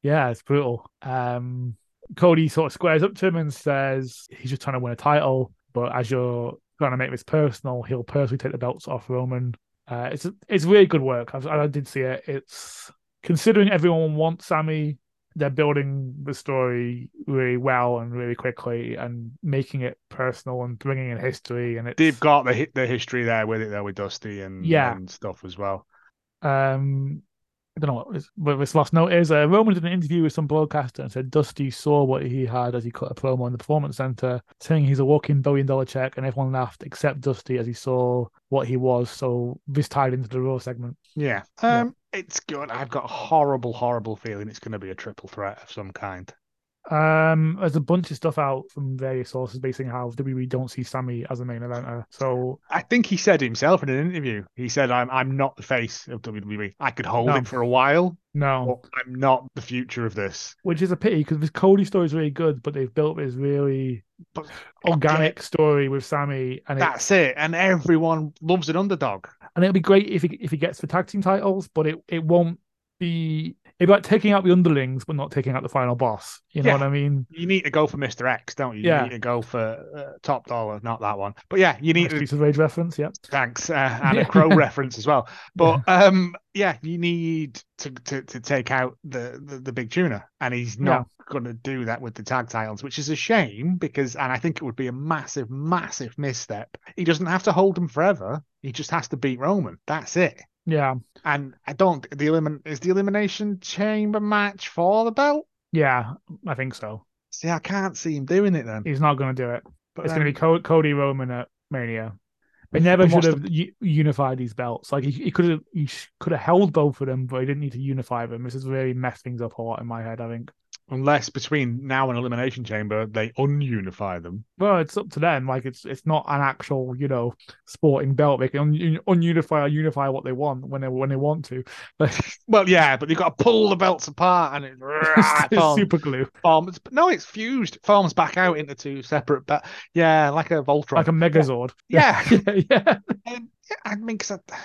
Yeah, it's brutal. Um, Cody sort of squares up to him and says he's just trying to win a title, but as you're trying to make this personal, he'll personally take the belts off Roman. Uh, it's it's really good work. I've, I did see it. It's considering everyone wants Sami, they're building the story really well and really quickly and making it personal and bringing in history. And it's they've got the the history there with it there with Dusty and Yeah. and stuff as well. um I don't know what this, last note is. Uh, Roman did an interview with some broadcaster and said Dusty saw what he had as he cut a promo in the performance center, saying he's a walking billion dollar check, and everyone laughed except Dusty as he saw what he was. So this tied into the Raw segment. Yeah. Yeah. Um, it's good. I've got a horrible, horrible feeling it's going to be a triple threat of some kind. Um, there's a bunch of stuff out from various sources basing how WWE don't see Sami as a main eventer. So I think he said himself in an interview. He said, "I'm I'm not the face of WWE. I could hold No. it for a while, no, I'm not the future of this." which is a pity because this Cody story is really good, but they've built this really But organic story with Sami, and it, that's it. And everyone loves an underdog. and it'll be great if he if he gets the tag team titles, but it it won't be It'd be like taking out the underlings, but not taking out the final boss. You know Yeah. what I mean? You need to go for Mr. X, don't you? You Yeah. need to go for uh, top dollar, not that one. But yeah, you need to Streets of Rage reference, yeah. Thanks, uh, and Yeah. a crow reference as well. But um, yeah, you need to, to, to take out the, the, the big tuna, and he's not going to do that with the tag titles, which is a shame because, and I think it would be a massive, massive misstep. He doesn't have to hold them forever. He just has to beat Roman. That's it. Yeah. And I don't the elimin is the elimination chamber match for the belt. Yeah, I think so. See, I can't see him doing it then. He's not going to do it. But it's going to be Co- Cody Roman at Mania. They never should have u- unified these belts. Like he, he could have, he could have held both of them, but he didn't need to unify them. This has really messed things up a lot in my head. I think. Unless between now and elimination chamber they ununify them. Well, it's up to them. Like it's it's not an actual, you know, sporting belt. They can un- ununify or unify what they want when they when they want to. Well, yeah, but you've got to pull the belts apart and it it's forms, super glue, forms. No, it's fused. Forms back out into two separate. But yeah, like a Voltron. like a Megazord. yeah, yeah, yeah. Um, yeah, I mean, 'cause I-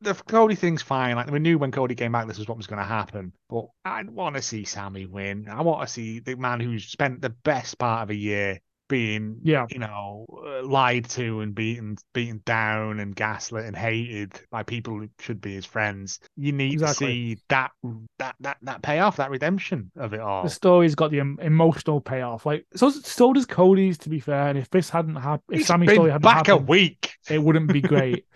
the Cody thing's fine. Like we knew when Cody came back, this was what was going to happen. But I want to see Sami win. I want to see the man who's spent the best part of a year being, Yeah. you know, uh, lied to and beaten, beaten down and gaslit and hated by people who should be his friends. You need Exactly. to see that that that that payoff, that redemption of it all. The story's got the em- emotional payoff. Like so, so does Cody's. To be fair, and if this hadn't happened, if He's Sami's story hadn't back a week. it wouldn't be great.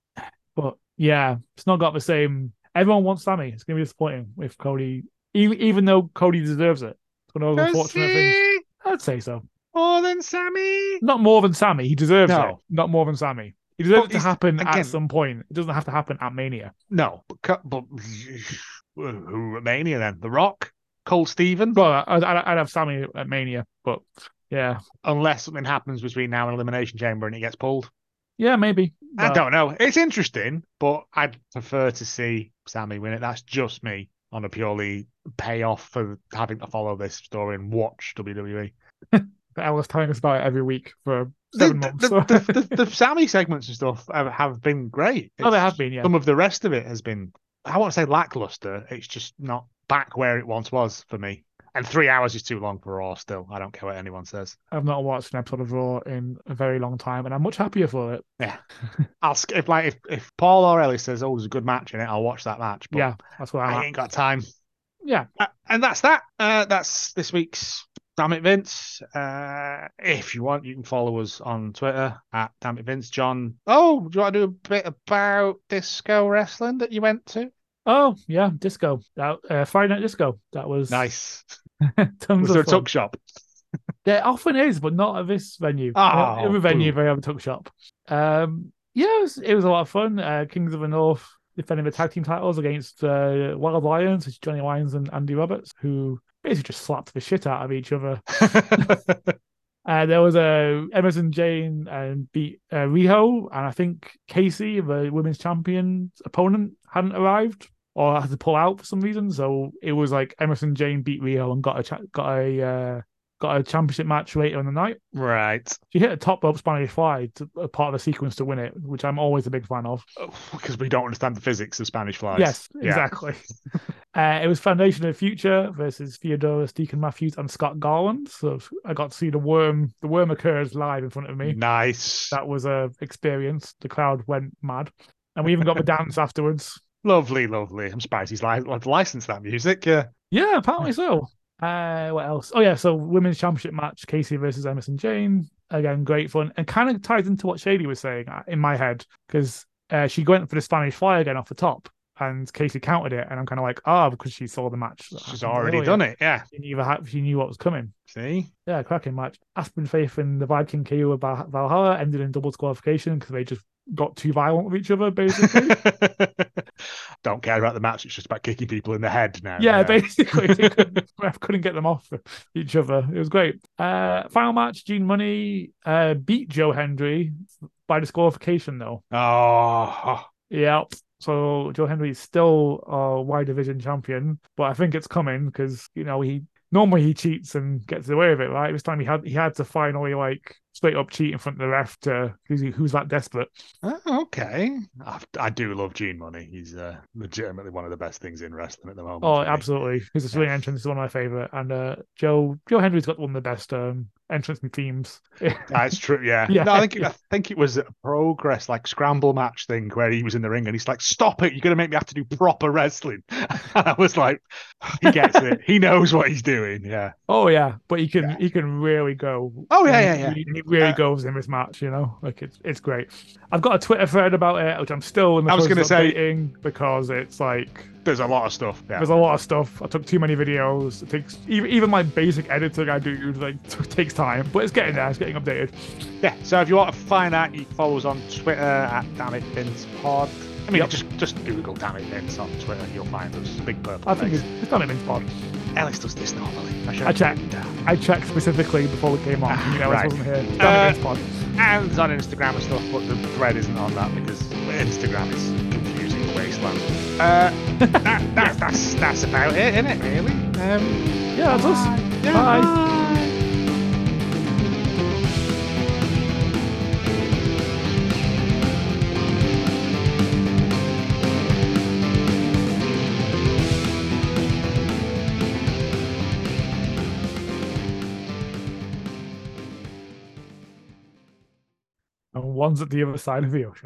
but yeah, it's not got the same. Everyone wants Sami. It's gonna be disappointing if Cody, even even though Cody deserves it. It's one of those unfortunate things. I'd say so. More than Sami. Not more than Sami. He deserves No. it. Not more than Sami. He deserves it to happen again- at some point. It doesn't have to happen at Mania. No, but, but who at Mania then? The Rock, Cole Steven. Well, I'd, I'd I'd have Sami at Mania, but yeah, Unless something happens between now and Elimination Chamber and he gets pulled. Yeah, maybe. I But- don't know. It's interesting, but I'd prefer to see Sami win it. That's just me on a purely payoff for having to follow this story and watch. WWE. Ellis telling us about it every week for seven months. the, so- the, the, the Sami segments and stuff have, been great. oh, they have been, yeah. Some of the rest of it has been, I won't say lackluster. It's just not back where it once was for me. And three hours is too long for Raw still. I don't care what anyone says. I've not watched an episode of Raw in a very long time, and I'm much happier for it. I'll sk- if like if, if Paul or Ellie says, "Oh, there's a good match in it," I'll watch that match. But yeah, that's what I'm I at. ain't got time. Yeah, Uh, and that's that. Uh, that's this week's Damn It Vince. Uh, if you want, you can follow us on Twitter at Damn It Vince. John, oh, do you want to do a bit about disco wrestling that you went to? Oh yeah, disco. That uh, Friday Night Disco. That was Nice. tons Was there a fun. tuck shop? There often is, but not at this venue. Oh, Uh, Every venue boo. they have a tuck shop. Um, yeah, it was, it was a lot of fun. Uh, Kings of the North defending the tag team titles against uh, Wild Lions, which is Johnny Lyons and Andy Roberts, who basically just slapped the shit out of each other. Uh, there was a Emerson Jane and beat uh, Riho, and I think Casey, the women's champion opponent, hadn't arrived or had to pull out for some reason. So it was like Emerson Jane beat Riho and got a cha- got a uh, got a championship match later in the night. right. She hit a top rope Spanish fly, to, a part of the sequence to win it, which I'm always a big fan of. Because we don't understand the physics of Spanish flies. Yes, Yeah. exactly. uh, it was Foundation of the Future versus Theodorus Deacon Matthews and Scott Garland. So I got to see the worm. The worm occurs live in front of me. Nice. That was a experience. The crowd went mad, and we even got the dance afterwards. Lovely, lovely. I'm surprised he's li- licensed that music. Yeah. Yeah, apparently so. Uh, what else? Oh yeah, so women's championship match: Casey versus Emerson Jane. Again, great fun, and kind of ties into what Shady was saying uh, in my head because uh, she went for the Spanish fly again off the top, and Casey countered it, and I'm kind of like, ah, because she saw the match. She's already earlier. done it. Yeah. She knew, she knew what was coming. See? Yeah, cracking match. Aspen Faith and the Viking KO with Valhalla ended in double disqualification because they just got too violent with each other, basically. Don't care about the match. It's just about kicking people in the head now. yeah, basically. Couldn't, couldn't get them off each other. It was great. Uh, final match, Gene Munny uh, beat Joe Hendry by disqualification, though. Oh, Yeah. So Joe Hendry is still a wide division champion, but I think it's coming because you know he normally he cheats and gets away with it, right? This time he had he had to finally like straight up cheat in front of the ref to who's who's that desperate. Oh, okay. I, I do love Gene Munny. He's uh, legitimately one of the best things in wrestling at the moment. Oh, absolutely. His Australian entrance is one of my favorite, and uh, Joe Joe Hendry's got one of the best um, entrance and themes. That's true. Yeah. Yeah. No, I think I think it was a progress like scramble match thing where he was in the ring and he's like, "Stop it! You're gonna make me have to do proper wrestling." And I was like, "He gets it. He knows what he's doing." Yeah. oh yeah, but he can Yeah. he can really go. Oh, yeah, yeah, yeah. He, he really Uh, goes in this match, you know. Like it's it's great. I've got a Twitter thread about it, which I'm still in the I was process gonna of say- updating because it's like There's a lot of stuff. Yeah. There's a lot of stuff. I took too many videos. It takes even even my basic editing I do like t- takes time, but it's getting there. It's getting updated. Yeah. So if you want to find out, you can follow us on Twitter at Damn It Vince Pod. I mean, Yep. just just Google Damn It Vince on Twitter. and You'll find us. Big purple. I think face. it's, done it in. Ellis does this normally. should I checked. write it down. I checked specifically before we came on. You know, Right. I wasn't here. It's Uh, in spot. And it's on Instagram and stuff, but the thread isn't on that because Instagram is confusing wasteland. Uh, that, that, that's that's about it, isn't it? Really? Um, Yeah, that's us. yeah, Bye. bye. One's at the other side of the ocean.